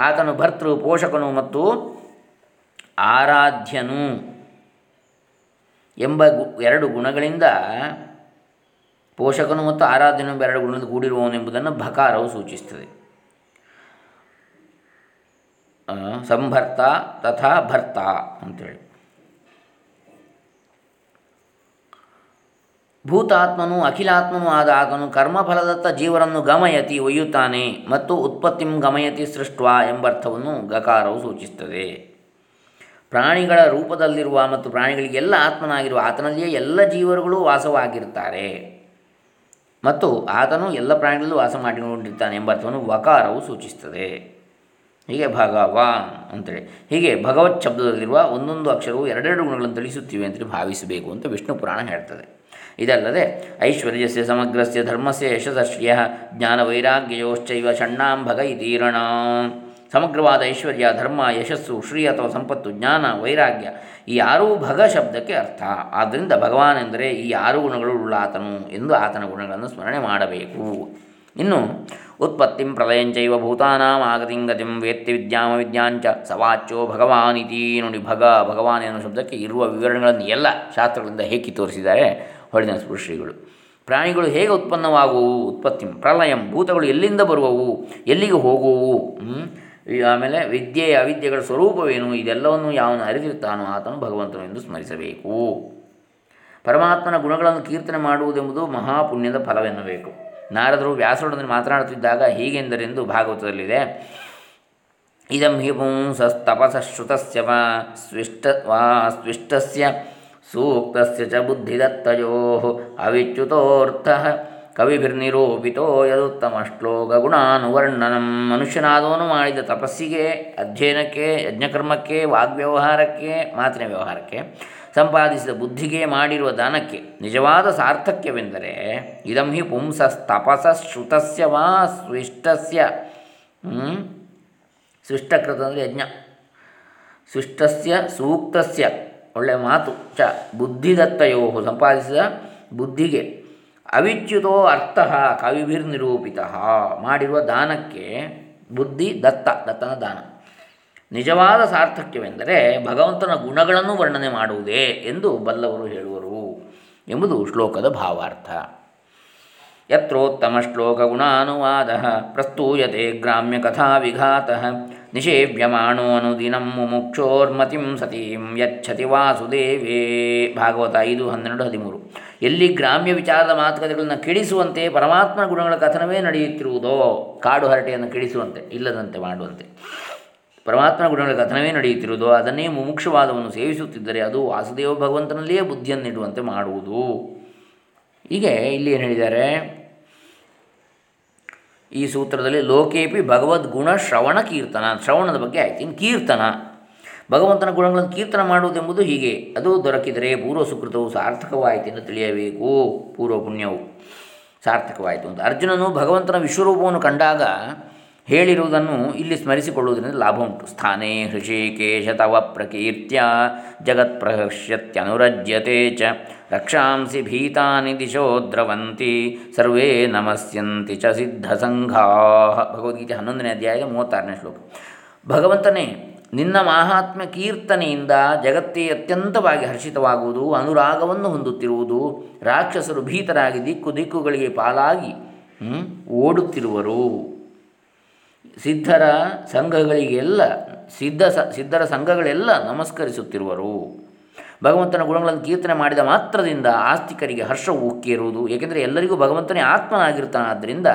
ಆತನು ಭರ್ತೃ ಪೋಷಕನು ಮತ್ತು ಆರಾಧ್ಯನು ಎಂಬ ಎರಡು ಗುಣಗಳಿಂದ ಪೋಷಕನು ಮತ್ತು ಆರಾಧನೆ ಗುಣದಿಂದ ಕೂಡಿರುವವನೆಂಬುದನ್ನು ಭಕಾರವು ಸೂಚಿಸುತ್ತದೆ. ಸಂಭರ್ತ ತಥಾ ಭರ್ತ ಅಂತೇಳಿ. ಭೂತಾತ್ಮನು, ಅಖಿಲಾತ್ಮನು ಆದ ಆತನು ಕರ್ಮಫಲದತ್ತ ಜೀವರನ್ನು ಗಮಯತಿ, ಒಯ್ಯುತ್ತಾನೆ ಮತ್ತು ಉತ್ಪತ್ತಿಂ ಗಮಯತಿ ಸೃಷ್ಟ ಎಂಬರ್ಥವನ್ನು ಗಕಾರವು ಸೂಚಿಸುತ್ತದೆ. ಪ್ರಾಣಿಗಳ ರೂಪದಲ್ಲಿರುವ ಮತ್ತು ಪ್ರಾಣಿಗಳಿಗೆಲ್ಲ ಆತ್ಮನಾಗಿರುವ ಆತನಲ್ಲಿಯೇ ಎಲ್ಲ ಜೀವರುಗಳು ವಾಸವಾಗಿರ್ತಾರೆ ಮತ್ತು ಆತನು ಎಲ್ಲ ಪ್ರಾಣಿಗಳಲ್ಲೂ ವಾಸ ಮಾಡಿಕೊಂಡಿರ್ತಾನೆ ಎಂಬ ಅರ್ಥವನ್ನು ವಕಾರವು ಸೂಚಿಸುತ್ತದೆ. ಹೀಗೆ ಭಗವಾನ್ ಅಂತೇಳಿ. ಹೀಗೆ ಭಗವತ್ ಶಬ್ದದಲ್ಲಿರುವ ಒಂದೊಂದು ಅಕ್ಷರವು ಎರಡೆರಡು ಗುಣಗಳನ್ನು ತಿಳಿಸುತ್ತಿವೆ ಅಂತೇಳಿ ಭಾವಿಸಬೇಕು ಅಂತ ವಿಷ್ಣು ಪುರಾಣ ಹೇಳ್ತದೆ. ಇದಲ್ಲದೆ, ಐಶ್ವರ್ಯಸ್ಯ ಸಮಗ್ರಸ್ಯ ಧರ್ಮಸ್ಯ ಯಶಸ್ಶ್ರಿಯ ಜ್ಞಾನವೈರಾಗ್ಯಯೋಶ್ಚೈವ ಷಣ್ಣಾಂ ಭಗ ಇತೀರಣ ಸಮಗ್ರವಾದ ಐಶ್ವರ್ಯ, ಧರ್ಮ, ಯಶಸ್ಸು, ಶ್ರೀ ಅಥವಾ ಸಂಪತ್ತು, ಜ್ಞಾನ, ವೈರಾಗ್ಯ ಈ ಆರೂ ಭಗ ಶಬ್ದಕ್ಕೆ ಅರ್ಥ. ಆದ್ದರಿಂದ ಭಗವಾನ್ ಎಂದರೆ ಈ ಆರು ಗುಣಗಳು ಉಳ್ಳಾತನು ಎಂದು ಆತನ ಗುಣಗಳನ್ನು ಸ್ಮರಣೆ ಮಾಡಬೇಕು. ಇನ್ನು, ಉತ್ಪತ್ತಿಂ ಪ್ರಲಯಂಚೈವ ಭೂತಾನಾಂ ಆಗತಿಂ ಗತಿಂ ವೇತ್ತಿ ವಿದ್ಯಾಮ ವಿದ್ಯಾಂಚ ಸವಾಚ್ಯೋ ಭಗವಾನಿತಿ ನೋಡಿ ಭಗ, ಭಗವಾನ್ ಎನ್ನುವ ಶಬ್ದಕ್ಕೆ ಇರುವ ವಿವರಣೆಗಳನ್ನು ಎಲ್ಲ ಶಾಸ್ತ್ರಗಳಿಂದ ಹೇಗೆ ತೋರಿಸಿದ್ದಾರೆ ಹೊಳಿನ ಸ್ಪೃಶ್ರೀಗಳು ಪ್ರಾಣಿಗಳು ಹೇಗೆ ಉತ್ಪನ್ನವಾಗುವು? ಉತ್ಪತ್ತಿ ಪ್ರಲಯಂ ಭೂತಗಳು ಎಲ್ಲಿಂದ ಬರುವವು? ಎಲ್ಲಿಗೆ ಹೋಗುವು? ಆಮೇಲೆ ವಿದ್ಯೆಯ ಅವಿದ್ಯೆಗಳ ಸ್ವರೂಪವೇನು? ಇದೆಲ್ಲವನ್ನು ಯಾವನು ಅರಿತಿರ್ತಾನೋ ಆತನು ಭಗವಂತನು ಎಂದು ಸ್ಮರಿಸಬೇಕು. ಪರಮಾತ್ಮನ ಗುಣಗಳನ್ನು ಕೀರ್ತನೆ ಮಾಡುವುದೆಂಬುದು ಮಹಾಪುಣ್ಯದ ಫಲವೆನ್ನಬೇಕು. ನಾರದರು ವ್ಯಾಸರೊಡನೆ ಮಾತನಾಡುತ್ತಿದ್ದಾಗ ಹೀಗೆಂದರೆಂದು ಭಾಗವತದಲ್ಲಿದೆ. ಇದಂ ಹಿ ಪುಂಸಸ್ತಪಸಶ್ರುತಸ್ಯ ವಾ ಸ್ವಿಷ್ಟ, ವಾ ಸ್ವಿಷ್ಟಸ್ಯ ಸೂಕ್ತಸ್ಯ ಚ ಬುದ್ಧಿದತ್ತಯೋ ಅವಿಚ್ಯುತೋರ್ಥಃ ಕವಿಭಿರ್ನಿರೂಪಿತೋ ಯದುತ್ತಮ ಶ್ಲೋಕ ಗುಣಾನುವರ್ಣನಂ ಮನುಷ್ಯನಾದವನು ಮಾಡಿದ ತಪಸ್ಸಿಗೆ, ಅಧ್ಯಯನಕ್ಕೆ, ಯಜ್ಞಕರ್ಮಕ್ಕೆ, ವಾಗ್ವ್ಯವಹಾರಕ್ಕೆ, ಮಾತಿನ ವ್ಯವಹಾರಕ್ಕೆ, ಸಂಪಾದಿಸಿದ ಬುದ್ಧಿಗೆ ಮಾಡಿರುವ ದಾನಕ್ಕೆ. ನಿಜವಾದ ಸಾರ್ಥಕ್ಯವೆಂದರೆ ಇದಂ ಹಿ ಪುಂಸಸ್ತಪಸ ಶ್ರುತಸ್ಯ ವಾ ಸ್ವಿಷ್ಟಸ್ಯ ಸ್ವಿಷ್ಟಕೃತ ಅಂದರೆ ಯಜ್ಞ. ಸೃಷ್ಟಸ್ಯ ಸೂಕ್ತಸ್ಯ. ಒಳ್ಳೆಯ ಮಾತು. ಚ ಬುದ್ಧಿದತ್ತಯೋ ಸಂಪಾದಿಸಿದ ಬುದ್ಧಿಗೆ. ಅವಿಚ್ಯುತೋ ಅರ್ಥ ಕವಿಭಿರ್ನಿರೂಪಿತ ಮಾಡಿರುವ ದಾನಕ್ಕೆ ಬುದ್ಧಿ ದತ್ತ, ದತ್ತನ ದಾನ. ನಿಜವಾದ ಸಾರ್ಥಕ್ಯವೆಂದರೆ ಭಗವಂತನ ಗುಣಗಳನ್ನು ವರ್ಣನೆ ಮಾಡುವುದೇ ಎಂದು ಬಲ್ಲವರು ಹೇಳುವರು ಎಂಬುದು ಶ್ಲೋಕದ ಭಾವಾರ್ಥ. ಯತ್ರೋತ್ತಮ ಶ್ಲೋಕ ಗುಣಾನುವಾದ ಪ್ರಸ್ತೂಯತೆ ಗ್ರಾಮ್ಯಕಥಾವಿಘಾತ ನಿಷೇವ್ಯಮಾಣೋ ಅನುದಿನಂ ಮುಮುಕ್ಷೋರ್ಮತಿಂ ಸತೀಂ ಯಚ್ಛತಿ ವಾಸುದೇವೇ. ಭಾಗವತ ಐದು, ಹನ್ನೆರಡು, ಹದಿಮೂರು. ಎಲ್ಲಿ ಗ್ರಾಮ್ಯ ವಿಚಾರದ ಮಾತುಕತೆಗಳನ್ನು ಕೆಡಿಸುವಂತೆ ಪರಮಾತ್ಮ ಗುಣಗಳ ಕಥನವೇ ನಡೆಯುತ್ತಿರುವುದೋ, ಕಾಡು ಹರಟೆಯನ್ನು ಕೆಡಿಸುವಂತೆ, ಇಲ್ಲದಂತೆ ಮಾಡುವಂತೆ. ಪರಮಾತ್ಮ ಗುಣಗಳ ಕಥನವೇ ನಡೆಯುತ್ತಿರುವುದೋ, ಅದನ್ನೇ ಮುಮುಕ್ಷವಾದವನ್ನು ಸೇವಿಸುತ್ತಿದ್ದರೆ ಅದು ವಾಸುದೇವ ಭಗವಂತನಲ್ಲಿಯೇ ಬುದ್ಧಿಯನ್ನಿಡುವಂತೆ ಮಾಡುವುದು. ಹೀಗೆ ಇಲ್ಲಿ ಏನು ಹೇಳಿದ್ದಾರೆ? ಈ ಸೂತ್ರದಲ್ಲಿ ಲೋಕೇಪಿ ಭಗವದ್ಗುಣ ಶ್ರವಣ ಕೀರ್ತನ. ಶ್ರವಣದ ಬಗ್ಗೆ ಆಯ್ತು. ಇನ್ನು ಕೀರ್ತನ. ಭಗವಂತನ ಗುಣಗಳನ್ನು ಕೀರ್ತನ ಮಾಡುವುದೆಂಬುದು ಹೀಗೆ. ಅದು ದೊರಕಿದರೆ ಪೂರ್ವ ಸುಕೃತವು ಸಾರ್ಥಕವಾಯಿತು ಎಂದು ತಿಳಿಯಬೇಕು. ಪೂರ್ವ ಪುಣ್ಯವು ಸಾರ್ಥಕವಾಯಿತು ಅಂತ. ಅರ್ಜುನನು ಭಗವಂತನ ವಿಶ್ವರೂಪವನ್ನು ಕಂಡಾಗ ಹೇಳಿರುವುದನ್ನು ಇಲ್ಲಿ ಸ್ಮರಿಸಿಕೊಳ್ಳುವುದರಿಂದ ಲಾಭ ಉಂಟು. ಸ್ಥಾನೇ ಹೃಷಿಕೇಶ ತವ ಪ್ರಕೀರ್ತ್ಯ ಜಗತ್ಪ್ರಹೃಷ್ಯತ್ಯನುರಜ್ಯತೆ ಚ. ರಕ್ಷಾಂಸಿ ಭೀತಾನಿ ದಿಶೋ ದ್ರವಂತಿ, ಸರ್ವೇ ನಮಸ್ಯಂತಿ ಚ ಸಿದ್ಧಸಂಘಾ. ಭಗವದ್ಗೀತೆ ಹನ್ನೊಂದನೇ ಅಧ್ಯಾಯದ ಮೂವತ್ತಾರನೇ ಶ್ಲೋಕ. ಭಗವಂತನೇ, ನಿನ್ನ ಮಾಹಾತ್ಮ್ಯ ಕೀರ್ತನೆಯಿಂದ ಜಗತ್ತೇ ಅತ್ಯಂತವಾಗಿ ಹರ್ಷಿತವಾಗುವುದು, ಅನುರಾಗವನ್ನು ಹೊಂದುತ್ತಿರುವುದು, ರಾಕ್ಷಸರು ಭೀತರಾಗಿ ದಿಕ್ಕು ದಿಕ್ಕುಗಳಿಗೆ ಪಾಲಾಗಿ ಓಡುತ್ತಿರುವರು. ಸಿದ್ಧರ ಸಂಘಗಳಿಗೆಲ್ಲ, ಸಿದ್ಧ ಸ, ಸಿದ್ಧರ ಸಂಘಗಳೆಲ್ಲ ನಮಸ್ಕರಿಸುತ್ತಿರುವರು. ಭಗವಂತನ ಗುಣಗಳನ್ನು ಕೀರ್ತನೆ ಮಾಡಿದ ಮಾತ್ರದಿಂದ ಆಸ್ತಿಕರಿಗೆ ಹರ್ಷವು ಉಕ್ಕೇರುವುದು. ಏಕೆಂದರೆ ಎಲ್ಲರಿಗೂ ಭಗವಂತನೇ ಆತ್ಮನಾಗಿರ್ತಾನಾದ್ದರಿಂದ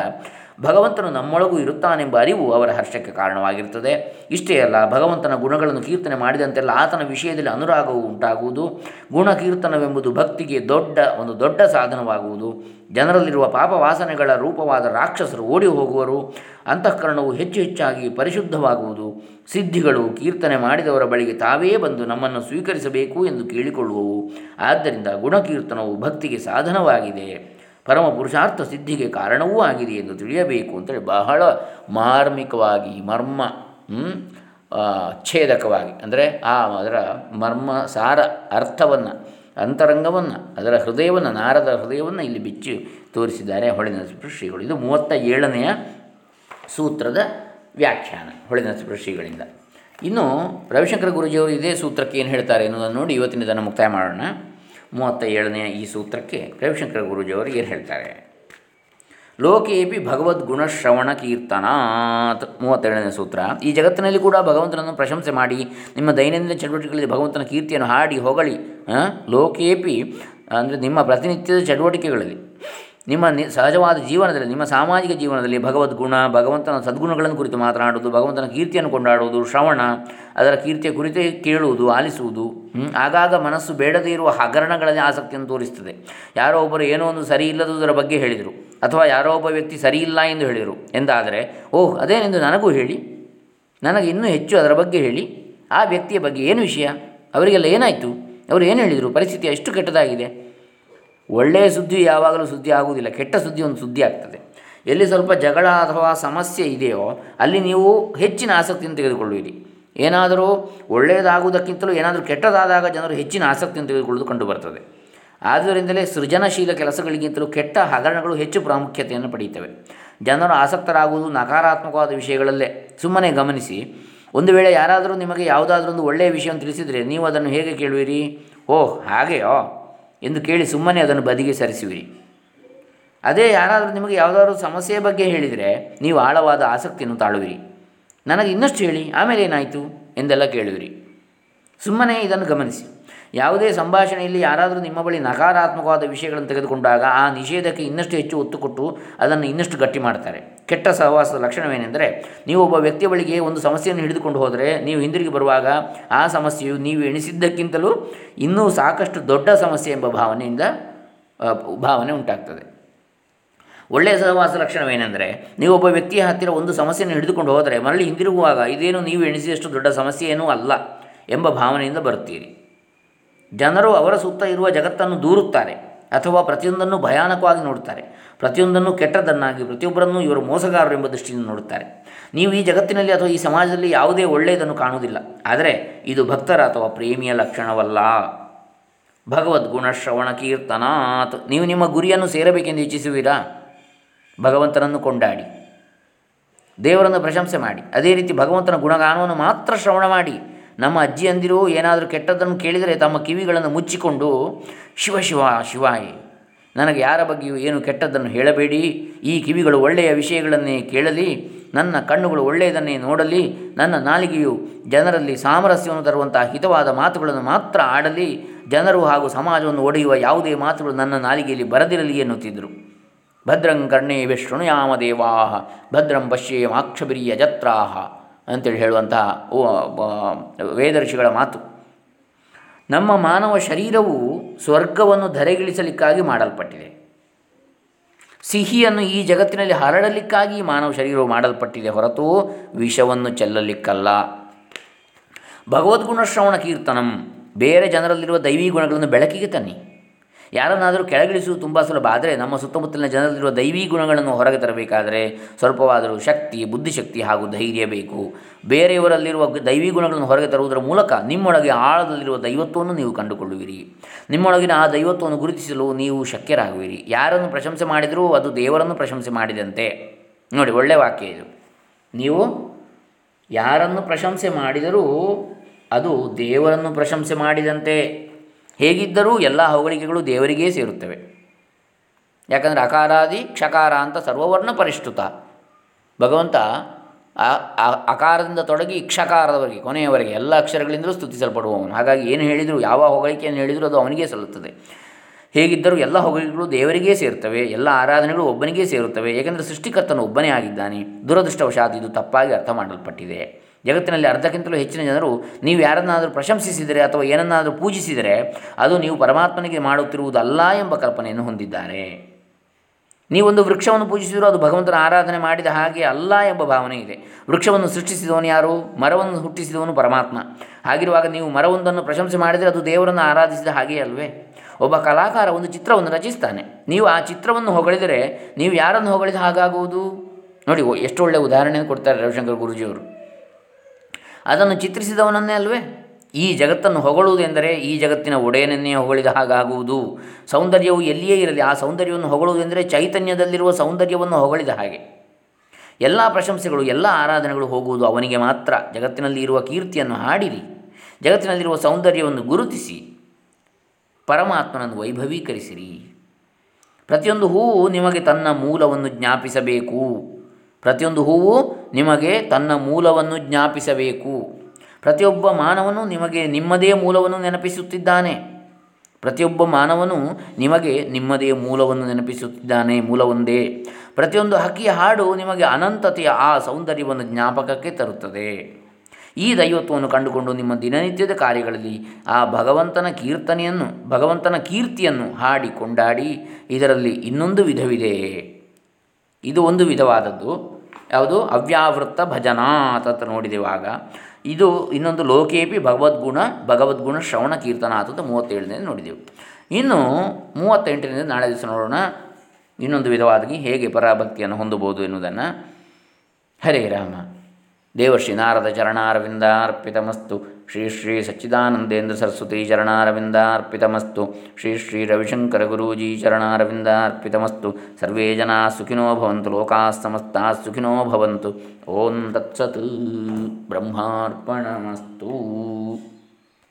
ಭಗವಂತನು ನಮ್ಮೊಳಗೂ ಇರುತ್ತಾನೆಂಬ ಅರಿವು ಅವರ ಹರ್ಷಕ್ಕೆ ಕಾರಣವಾಗಿರುತ್ತದೆ. ಇಷ್ಟೇ ಅಲ್ಲ, ಭಗವಂತನ ಗುಣಗಳನ್ನು ಕೀರ್ತನೆ ಮಾಡಿದಂತೆಲ್ಲ ಆತನ ವಿಷಯದಲ್ಲಿ ಅನುರಾಗವು ಉಂಟಾಗುವುದು. ಗುಣಕೀರ್ತನವೆಂಬುದು ಭಕ್ತಿಗೆ ದೊಡ್ಡ, ಒಂದು ದೊಡ್ಡ ಸಾಧನವಾಗುವುದು. ಜನರಲ್ಲಿರುವ ಪಾಪ ವಾಸನೆಗಳ ರೂಪವಾದ ರಾಕ್ಷಸರು ಓಡಿ ಹೋಗುವರು. ಅಂತಃಕರಣವು ಹೆಚ್ಚು ಹೆಚ್ಚಾಗಿ ಪರಿಶುದ್ಧವಾಗುವುದು. ಸಿದ್ಧಿಗಳು ಕೀರ್ತನೆ ಮಾಡಿದವರ ಬಳಿಗೆ ತಾವೇ ಬಂದು ನಮ್ಮನ್ನು ಸ್ವೀಕರಿಸಬೇಕು ಎಂದು ಕೇಳಿಕೊಳ್ಳುವವು. ಆದ್ದರಿಂದ ಗುಣಕೀರ್ತನವು ಭಕ್ತಿಗೆ ಸಾಧನವಾಗಿದೆ. ಪರಮ ಪುರುಷಾರ್ಥ ಸಿದ್ಧಿಗೆ ಕಾರಣವೂ ಆಗಿದೆ ಎಂದು ತಿಳಿಯಬೇಕು ಅಂತೇಳಿ ಬಹಳ ಮಾರ್ಮಿಕವಾಗಿ ಮರ್ಮ ಛೇದಕವಾಗಿ, ಅಂದರೆ ಆ ಅದರ ಮರ್ಮ ಸಾರ ಅರ್ಥವನ್ನು, ಅಂತರಂಗವನ್ನು, ಅದರ ಹೃದಯವನ್ನು, ನಾರದ ಹೃದಯವನ್ನು ಇಲ್ಲಿ ಬಿಚ್ಚಿ ತೋರಿಸಿದ್ದಾರೆ ಹೊಳೆನ ಶ್ರೀಗಳು. ಇದು ಮೂವತ್ತ ಏಳನೆಯ ಸೂತ್ರದ ವ್ಯಾಖ್ಯಾನ ಹೊಳೆನ ಶ್ರೀಗಳಿಂದ. ಇನ್ನು ರವಿಶಂಕರ ಗುರುಜಿಯವರು ಇದೇ ಸೂತ್ರಕ್ಕೆ ಏನು ಹೇಳ್ತಾರೆ ಅನ್ನೋದನ್ನು ನೋಡಿ ಇವತ್ತಿನ ಇದನ್ನು ಮುಕ್ತಾಯ ಮಾಡೋಣ. ಮೂವತ್ತ ಏಳನೆಯ ಈ ಸೂತ್ರಕ್ಕೆ ರವಿಶಂಕರ ಗುರುಜಿಯವರು ಏನು ಹೇಳ್ತಾರೆ? ಲೋಕೇಪಿ ಭಗವದ್ಗುಣಶ್ರವಣ ಕೀರ್ತನಾತ್. ಮೂವತ್ತೆರಡನೇ ಸೂತ್ರ. ಈ ಜಗತ್ತಿನಲ್ಲಿ ಕೂಡ ಭಗವಂತನನ್ನು ಪ್ರಶಂಸೆ ಮಾಡಿ, ನಿಮ್ಮ ದೈನಂದಿನ ಚಟುವಟಿಕೆಗಳಲ್ಲಿ ಭಗವಂತನ ಕೀರ್ತಿಯನ್ನು ಹಾಡಿ ಹೊಗಳಿ ಲೋಕೇಪಿ, ಅಂದರೆ ನಿಮ್ಮ ಪ್ರತಿನಿತ್ಯದ ಚಟುವಟಿಕೆಗಳಲ್ಲಿ. ನಿಮ್ಮ ನಿ, ಸಹಜವಾದ ಜೀವನದಲ್ಲಿ, ನಿಮ್ಮ ಸಾಮಾಜಿಕ ಜೀವನದಲ್ಲಿ ಭಗವದ್ಗುಣ, ಭಗವಂತನ ಸದ್ಗುಣಗಳನ್ನು ಕುರಿತು ಮಾತನಾಡುವುದು, ಭಗವಂತನ ಕೀರ್ತಿಯನ್ನು ಕೊಂಡಾಡುವುದು, ಶ್ರವಣ, ಅದರ ಕೀರ್ತಿಯ ಕುರಿತೇ ಕೇಳುವುದು, ಆಲಿಸುವುದು ಆಗಾಗ ಮನಸ್ಸು ಬೇಡದೇ ಇರುವ ಹಗರಣಗಳಲ್ಲಿ ಆಸಕ್ತಿಯನ್ನು ತೋರಿಸ್ತದೆ. ಯಾರೋ ಒಬ್ಬರು ಏನೋ ಒಂದು ಸರಿ ಇಲ್ಲದುದರ ಬಗ್ಗೆ ಹೇಳಿದರು, ಅಥವಾ ಯಾರೋ ಒಬ್ಬ ವ್ಯಕ್ತಿ ಸರಿ ಇಲ್ಲ ಎಂದು ಹೇಳಿದರು ಎಂದಾದರೆ, ಓಹ್, ಅದೇನೆಂದು ನನಗೂ ಹೇಳಿ, ನನಗೆ ಇನ್ನೂ ಹೆಚ್ಚು ಅದರ ಬಗ್ಗೆ ಹೇಳಿ, ಆ ವ್ಯಕ್ತಿಯ ಬಗ್ಗೆ ಏನು ವಿಷಯ? ಅವರಿಗೆಲ್ಲ ಏನಾಯಿತು? ಅವರು ಏನು ಹೇಳಿದರು? ಪರಿಸ್ಥಿತಿ ಎಷ್ಟು ಕೆಟ್ಟದಾಗಿದೆ. ಒಳ್ಳೆಯ ಸುದ್ದಿ ಯಾವಾಗಲೂ ಸುದ್ದಿ ಆಗುವುದಿಲ್ಲ, ಕೆಟ್ಟ ಸುದ್ದಿ ಒಂದು ಸುದ್ದಿ ಆಗ್ತದೆ. ಎಲ್ಲಿ ಸ್ವಲ್ಪ ಜಗಳ ಅಥವಾ ಸಮಸ್ಯೆ ಇದೆಯೋ ಅಲ್ಲಿ ನೀವು ಹೆಚ್ಚಿನ ಆಸಕ್ತಿಯನ್ನು ತೆಗೆದುಕೊಳ್ಳುವಿರಿ. ಏನಾದರೂ ಒಳ್ಳೆಯದಾಗುವುದಕ್ಕಿಂತಲೂ ಏನಾದರೂ ಕೆಟ್ಟದಾದಾಗ ಜನರು ಹೆಚ್ಚಿನ ಆಸಕ್ತಿಯನ್ನು ತೆಗೆದುಕೊಳ್ಳುವುದು ಕಂಡುಬರ್ತದೆ. ಆದ್ದರಿಂದಲೇ ಸೃಜನಶೀಲ ಕೆಲಸಗಳಿಗಿಂತಲೂ ಕೆಟ್ಟ ಹಗರಣಗಳು ಹೆಚ್ಚು ಪ್ರಾಮುಖ್ಯತೆಯನ್ನು ಪಡೆಯುತ್ತವೆ. ಜನರು ಆಸಕ್ತರಾಗುವುದು ನಕಾರಾತ್ಮಕವಾದ ವಿಷಯಗಳಲ್ಲೇ. ಸುಮ್ಮನೆ ಗಮನಿಸಿ, ಒಂದು ವೇಳೆ ಯಾರಾದರೂ ನಿಮಗೆ ಯಾವುದಾದ್ರೂ ಒಂದು ಒಳ್ಳೆಯ ವಿಷಯವನ್ನು ತಿಳಿಸಿದರೆ ನೀವು ಅದನ್ನು ಹೇಗೆ ಕೇಳುವಿರಿ? ಓಹ್, ಹಾಗೆಯೋ? ಎಂದು ಕೇಳಿ ಸುಮ್ಮನೆ ಅದನ್ನು ಬದಿಗೆ ಸರಿಸುವಿರಿ. ಅದೇ ಯಾರಾದರೂ ನಿಮಗೆ ಯಾವುದಾದ್ರೂ ಸಮಸ್ಯೆಯ ಬಗ್ಗೆ ಹೇಳಿದರೆ ನೀವು ಆಳವಾದ ಆಸಕ್ತಿಯನ್ನು ತಾಳುವಿರಿ. ನನಗೆ ಇನ್ನಷ್ಟು ಹೇಳಿ, ಆಮೇಲೆ ಏನಾಯಿತು? ಎಂದೆಲ್ಲ ಕೇಳುವಿರಿ. ಸುಮ್ಮನೆ ಇದನ್ನು ಗಮನಿಸಿ. ಯಾವುದೇ ಸಂಭಾಷಣೆಯಲ್ಲಿ ಯಾರಾದರೂ ನಿಮ್ಮ ಬಳಿ ನಕಾರಾತ್ಮಕವಾದ ವಿಷಯಗಳನ್ನು ತೆಗೆದುಕೊಂಡಾಗ ಆ ನಿಷೇಧಕ್ಕೆ ಇನ್ನಷ್ಟು ಹೆಚ್ಚು ಒತ್ತು ಕೊಟ್ಟು ಅದನ್ನು ಇನ್ನಷ್ಟು ಗಟ್ಟಿ ಮಾಡ್ತಾರೆ. ಕೆಟ್ಟ ಸಹವಾಸದ ಲಕ್ಷಣವೇನೆಂದರೆ, ನೀವು ಒಬ್ಬ ವ್ಯಕ್ತಿಯ ಬಳಿಗೆ ಒಂದು ಸಮಸ್ಯೆಯನ್ನು ಹಿಡಿದುಕೊಂಡು ಹೋದರೆ, ನೀವು ಹಿಂದಿರುಗಿ ಬರುವಾಗ ಆ ಸಮಸ್ಯೆಯು ನೀವು ಎಣಿಸಿದ್ದಕ್ಕಿಂತಲೂ ಇನ್ನೂ ಸಾಕಷ್ಟು ದೊಡ್ಡ ಸಮಸ್ಯೆ ಎಂಬ ಭಾವನೆಯಿಂದ ಭಾವನೆ ಉಂಟಾಗ್ತದೆ. ಒಳ್ಳೆಯ ಸಹವಾಸ ಲಕ್ಷಣವೇನೆಂದರೆ, ನೀವು ಒಬ್ಬ ವ್ಯಕ್ತಿಯ ಹತ್ತಿರ ಒಂದು ಸಮಸ್ಯೆಯನ್ನು ಹಿಡಿದುಕೊಂಡು ಹೋದರೆ, ಮರಳಿ ಹಿಂದಿರುಗುವಾಗ ಇದೇನು ನೀವು ಎಣಿಸಿದಷ್ಟು ದೊಡ್ಡ ಸಮಸ್ಯೆ ಅಲ್ಲ ಎಂಬ ಭಾವನೆಯಿಂದ ಬರುತ್ತೀರಿ. ಜನರು ಅವರ ಸುತ್ತ ಇರುವ ಜಗತ್ತನ್ನು ದೂರುತ್ತಾರೆ ಅಥವಾ ಪ್ರತಿಯೊಂದನ್ನು ಭಯಾನಕವಾಗಿ ನೋಡುತ್ತಾರೆ. ಪ್ರತಿಯೊಂದನ್ನು ಕೆಟ್ಟದ್ದನ್ನಾಗಿ, ಪ್ರತಿಯೊಬ್ಬರನ್ನು ಇವರು ಮೋಸಗಾರರು ಎಂಬ ದೃಷ್ಟಿಯಿಂದ ನೋಡುತ್ತಾರೆ. ನೀವು ಈ ಜಗತ್ತಿನಲ್ಲಿ ಅಥವಾ ಈ ಸಮಾಜದಲ್ಲಿ ಯಾವುದೇ ಒಳ್ಳೆಯದನ್ನು ಕಾಣುವುದಿಲ್ಲ. ಆದರೆ ಇದು ಭಕ್ತರ ಅಥವಾ ಪ್ರೇಮಿಯ ಲಕ್ಷಣವಲ್ಲ. ಭಗವದ್ಗುಣ ಶ್ರವಣ ಕೀರ್ತನಾತ್ ನೀವು ನಿಮ್ಮ ಗುರಿಯನ್ನು ಸೇರಬೇಕೆಂದು ಇಚ್ಛಿಸುವಿರಾ? ಭಗವಂತನನ್ನು ಕೊಂಡಾಡಿ. ದೇವರನ್ನು ಪ್ರಶಂಸೆ ಮಾಡಿ. ಅದೇ ರೀತಿ ಭಗವಂತನ ಗುಣಗಾನವನ್ನು ಮಾತ್ರ ಶ್ರವಣ ಮಾಡಿ. ನಮ್ಮ ಅಜ್ಜಿಯಂದಿರು ಏನಾದರೂ ಕೆಟ್ಟದ್ದನ್ನು ಕೇಳಿದರೆ ತಮ್ಮ ಕಿವಿಗಳನ್ನು ಮುಚ್ಚಿಕೊಂಡು, ಶಿವ ಶಿವ, ಶಿವಾಯಿ, ನನಗೆ ಯಾರ ಬಗ್ಗೆಯೂ ಏನು ಕೆಟ್ಟದ್ದನ್ನು ಹೇಳಬೇಡಿ. ಈ ಕಿವಿಗಳು ಒಳ್ಳೆಯ ವಿಷಯಗಳನ್ನೇ ಕೇಳಲಿ. ನನ್ನ ಕಣ್ಣುಗಳು ಒಳ್ಳೆಯದನ್ನೇ ನೋಡಲಿ. ನನ್ನ ನಾಲಿಗೆಯು ಜನರಲ್ಲಿ ಸಾಮರಸ್ಯವನ್ನು ತರುವಂತಹ ಹಿತವಾದ ಮಾತುಗಳನ್ನು ಮಾತ್ರ ಆಡಲಿ. ಜನರು ಹಾಗೂ ಸಮಾಜವನ್ನು ಒಡೆಯುವ ಯಾವುದೇ ಮಾತುಗಳು ನನ್ನ ನಾಲಿಗೆಯಲ್ಲಿ ಬರದಿರಲಿ ಎನ್ನುತ್ತಿದ್ದರು. ಭದ್ರಂ ಕರ್ಣೇ ಭದ್ರಂ ದೇವಾ ಭದ್ರಂ ಪಶ್ಯೇಮಾಕ್ಷಬಿರಿಯ ಜತ್ರಾಹ. ಅಂತೇಳಿ ಹೇಳುವಂತಹ ವೇದರ್ಷಿಗಳ ಮಾತು. ನಮ್ಮ ಮಾನವ ಶರೀರವು ಸ್ವರ್ಗವನ್ನು ಧರೆಗಿಳಿಸಲಿಕ್ಕಾಗಿ ಮಾಡಲ್ಪಟ್ಟಿದೆ. ಸಿಹಿಯನ್ನು ಈ ಜಗತ್ತಿನಲ್ಲಿ ಹರಡಲಿಕ್ಕಾಗಿ ಮಾನವ ಶರೀರವು ಮಾಡಲ್ಪಟ್ಟಿದೆ ಹೊರತು ವಿಷವನ್ನು ಚೆಲ್ಲಲಿಕ್ಕಲ್ಲ. ಭಗವದ್ಗುಣ ಶ್ರವಣ ಕೀರ್ತನಂ. ಬೇರೆ ಜನರಲ್ಲಿರುವ ದೈವೀ ಗುಣಗಳನ್ನು ಬೆಳಕಿಗೆ ತನ್ನಿ. ಯಾರನ್ನಾದರೂ ಕೆಳಗಿಳಿಸುವುದು ತುಂಬ ಸುಲಭ. ಆದರೆ ನಮ್ಮ ಸುತ್ತಮುತ್ತಲಿನ ಜನರಲ್ಲಿರುವ ದೈವಿ ಗುಣಗಳನ್ನು ಹೊರಗೆ ತರಬೇಕಾದರೆ ಸ್ವಲ್ಪವಾದರೂ ಶಕ್ತಿ, ಬುದ್ಧಿಶಕ್ತಿ ಹಾಗೂ ಧೈರ್ಯ ಬೇಕು. ಬೇರೆಯವರಲ್ಲಿರುವ ದೈವಿ ಗುಣಗಳನ್ನು ಹೊರಗೆ ತರುವುದರ ಮೂಲಕ ನಿಮ್ಮೊಳಗೆ ಆಳದಲ್ಲಿರುವ ದೈವತ್ವವನ್ನು ನೀವು ಕಂಡುಕೊಳ್ಳುವಿರಿ. ನಿಮ್ಮೊಳಗಿನ ಆ ದೈವತ್ವವನ್ನು ಗುರುತಿಸಲು ನೀವು ಶಕ್ಯರಾಗುವಿರಿ. ಯಾರನ್ನು ಪ್ರಶಂಸೆ ಮಾಡಿದರೂ ಅದು ದೇವರನ್ನು ಪ್ರಶಂಸೆ ಮಾಡಿದಂತೆ. ನೋಡಿ ಒಳ್ಳೆಯ ವಾಕ್ಯ ಇದು. ನೀವು ಯಾರನ್ನು ಪ್ರಶಂಸೆ ಮಾಡಿದರೂ ಅದು ದೇವರನ್ನು ಪ್ರಶಂಸೆ ಮಾಡಿದಂತೆ. ಹೇಗಿದ್ದರೂ ಎಲ್ಲ ಹೊಗಳಿಕೆಗಳು ದೇವರಿಗೇ ಸೇರುತ್ತವೆ. ಯಾಕಂದರೆ ಅಕಾರಾದಿ, ಕ್ಷಕಾರ ಅಂತ ಸರ್ವವರ್ಣ ಪರಿಷ್ಠುತ ಭಗವಂತ ಅಕಾರದಿಂದ ತೊಡಗಿ ಕ್ಷಕಾರದವರೆಗೆ, ಕೊನೆಯವರೆಗೆ ಎಲ್ಲ ಅಕ್ಷರಗಳಿಂದಲೂ ಸ್ತುತಿಸಲ್ಪಡುವವನು. ಹಾಗಾಗಿ ಏನು ಹೇಳಿದರೂ, ಯಾವ ಹೊಗಳಿಕೆಯನ್ನು ಹೇಳಿದರೂ ಅದು ಅವನಿಗೆ ಸಲ್ಲುತ್ತದೆ. ಹೇಗಿದ್ದರೂ ಎಲ್ಲ ಹೊಗಳಿಕೆಗಳು ದೇವರಿಗೇ ಸೇರ್ತವೆ, ಎಲ್ಲ ಆರಾಧನೆಗಳು ಒಬ್ಬನಿಗೇ ಸೇರುತ್ತವೆ. ಏಕೆಂದರೆ ಸೃಷ್ಟಿಕರ್ತನು ಒಬ್ಬನೇ ಆಗಿದ್ದಾನೆ. ದುರದೃಷ್ಟವಶಾತ್ ಇದು ತಪ್ಪಾಗಿ ಅರ್ಥ ಮಾಡಲ್ಪಟ್ಟಿದೆ. ಜಗತ್ತಿನಲ್ಲಿ ಅರ್ಧಕ್ಕಿಂತಲೂ ಹೆಚ್ಚಿನ ಜನರು ನೀವು ಯಾರನ್ನಾದರೂ ಪ್ರಶಂಸಿಸಿದರೆ ಅಥವಾ ಏನನ್ನಾದರೂ ಪೂಜಿಸಿದರೆ ಅದು ನೀವು ಪರಮಾತ್ಮನಿಗೆ ಮಾಡುತ್ತಿರುವುದಲ್ಲ ಎಂಬ ಕಲ್ಪನೆಯನ್ನು ಹೊಂದಿದ್ದಾರೆ. ನೀವೊಂದು ವೃಕ್ಷವನ್ನು ಪೂಜಿಸಿದರೂ ಅದು ಭಗವಂತನ ಆರಾಧನೆ ಮಾಡಿದ ಹಾಗೆ ಅಲ್ಲ ಎಂಬ ಭಾವನೆ ಇದೆ. ವೃಕ್ಷವನ್ನು ಸೃಷ್ಟಿಸಿದವನು ಯಾರು? ಮರವನ್ನು ಹುಟ್ಟಿಸಿದವನು ಪರಮಾತ್ಮ. ಹಾಗಿರುವಾಗ ನೀವು ಮರವೊಂದನ್ನು ಪ್ರಶಂಸೆ ಮಾಡಿದರೆ ಅದು ದೇವರನ್ನು ಆರಾಧಿಸಿದ ಹಾಗೆ ಅಲ್ವೇ? ಒಬ್ಬ ಕಲಾಕಾರ ಒಂದು ಚಿತ್ರವನ್ನು ರಚಿಸ್ತಾನೆ. ನೀವು ಆ ಚಿತ್ರವನ್ನು ಹೊಗಳಿದರೆ ನೀವು ಯಾರನ್ನು ಹೊಗಳಿದ ಹಾಗಾಗುವುದು? ನೋಡಿ ಎಷ್ಟು ಒಳ್ಳೆಯ ಉದಾಹರಣೆಯನ್ನು ಕೊಡ್ತಾರೆ ರವಿಶಂಕರ್ ಗುರುಜಿಯವರು. ಅದನ್ನು ಚಿತ್ರಿಸಿದವನನ್ನೇ ಅಲ್ವೇ? ಈ ಜಗತ್ತನ್ನು ಹೊಗಳುವುದೆಂದರೆ ಈ ಜಗತ್ತಿನ ಒಡೆಯನನ್ನೇ ಹೊಗಳಿದ ಹಾಗಾಗುವುದು. ಸೌಂದರ್ಯವು ಎಲ್ಲಿಯೇ ಇರಲಿ, ಆ ಸೌಂದರ್ಯವನ್ನು ಹೊಗಳುವುದೆಂದರೆ ಚೈತನ್ಯದಲ್ಲಿರುವ ಸೌಂದರ್ಯವನ್ನು ಹೊಗಳಿದ ಹಾಗೆ. ಎಲ್ಲ ಪ್ರಶಂಸೆಗಳು, ಎಲ್ಲ ಆರಾಧನೆಗಳು ಹೋಗುವುದು ಅವನಿಗೆ ಮಾತ್ರ. ಜಗತ್ತಿನಲ್ಲಿ ಇರುವ ಕೀರ್ತಿಯನ್ನು ಹಾಡಿರಿ. ಜಗತ್ತಿನಲ್ಲಿರುವ ಸೌಂದರ್ಯವನ್ನು ಗುರುತಿಸಿ. ಪರಮಾತ್ಮನನ್ನು ವೈಭವೀಕರಿಸಿರಿ. ಪ್ರತಿಯೊಂದು ಹೂವು ನಿಮಗೆ ತನ್ನ ಮೂಲವನ್ನು ಜ್ಞಾಪಿಸಬೇಕು. ಪ್ರತಿಯೊಂದು ಹೂವು ನಿಮಗೆ ತನ್ನ ಮೂಲವನ್ನು ಜ್ಞಾಪಿಸಬೇಕು. ಪ್ರತಿಯೊಬ್ಬ ಮಾನವನು ನಿಮಗೆ ನಿಮ್ಮದೇ ಮೂಲವನ್ನು ನೆನಪಿಸುತ್ತಿದ್ದಾನೆ. ಪ್ರತಿಯೊಬ್ಬ ಮಾನವನು ನಿಮಗೆ ನಿಮ್ಮದೇ ಮೂಲವನ್ನು ನೆನಪಿಸುತ್ತಿದ್ದಾನೆ, ಮೂಲವೊಂದೇ. ಪ್ರತಿಯೊಂದು ಹಕ್ಕಿಯ ಹಾಡು ನಿಮಗೆ ಅನಂತತೆಯ ಆ ಸೌಂದರ್ಯವನ್ನು ಜ್ಞಾಪಕಕ್ಕೆ ತರುತ್ತದೆ. ಈ ದೈವತ್ವವನ್ನು ಕಂಡುಕೊಂಡು ನಿಮ್ಮ ದಿನನಿತ್ಯದ ಕಾರ್ಯಗಳಲ್ಲಿ ಆ ಭಗವಂತನ ಕೀರ್ತನೆಯನ್ನು, ಭಗವಂತನ ಕೀರ್ತಿಯನ್ನು ಹಾಡಿ ಕೊಂಡಾಡಿ, ಇದರಲ್ಲಿ ಇನ್ನೊಂದು ವಿಧವಿದೆ. ಇದು ಒಂದು ವಿಧವಾದದ್ದು. ಯಾವುದು? ಅವ್ಯಾವೃತ್ತ ಭಜನಾತ್ ಅಂತ ನೋಡಿದೆವಾಗ ಇದು ಇನ್ನೊಂದು ಲೋಕೇಪಿ ಭಗವದ್ಗುಣ ಭಗವದ್ಗುಣ ಶ್ರವಣ ಕೀರ್ತನ ಅಂತ ಮೂವತ್ತೇಳನೇ ನೋಡಿದೆವು. ಇನ್ನು ಮೂವತ್ತೆಂಟರಿಂದ ನಾಳೆ ದಿವಸ ನೋಡೋಣ. ಇನ್ನೊಂದು ವಿಧವಾದಗಿ ಹೇಗೆ ಪರಾಭಕ್ತಿಯನ್ನು ಹೊಂದಬಹುದು ಎನ್ನುವುದನ್ನು. ಹರೇ ರಾಮ. ದೇವಶ್ರೀ ನಾರದ ಚರಣಾರವಿಂದಾರ್ಪಿತಮಸ್ತು ಶ್ರೀ ಶ್ರೀ ಸಚ್ಚಿದಾನಂದೇಂದ್ರ ಸರಸ್ವತಿ ಚರಣಾರವಿಂದಾರ್ಪಿತಮಸ್ತು, ಶ್ರೀ ಶ್ರೀ ರವಿಶಂಕರ ಗುರೂಜಿ ಚರಣಾರವಿಂದಾರ್ಪಿತಮಸ್ತು, ಸರ್ವೇ ಜನಾ ಸುಖಿನೋ ಭವಂತು ಲೋಕಾಃ ಸಮಸ್ತಾಃ ಸುಖಿನೋ ಭವಂತು. ಓಂ ತತ್ಸತ್ ಬ್ರಹ್ಮಾರ್ಪಣಮಸ್ತು.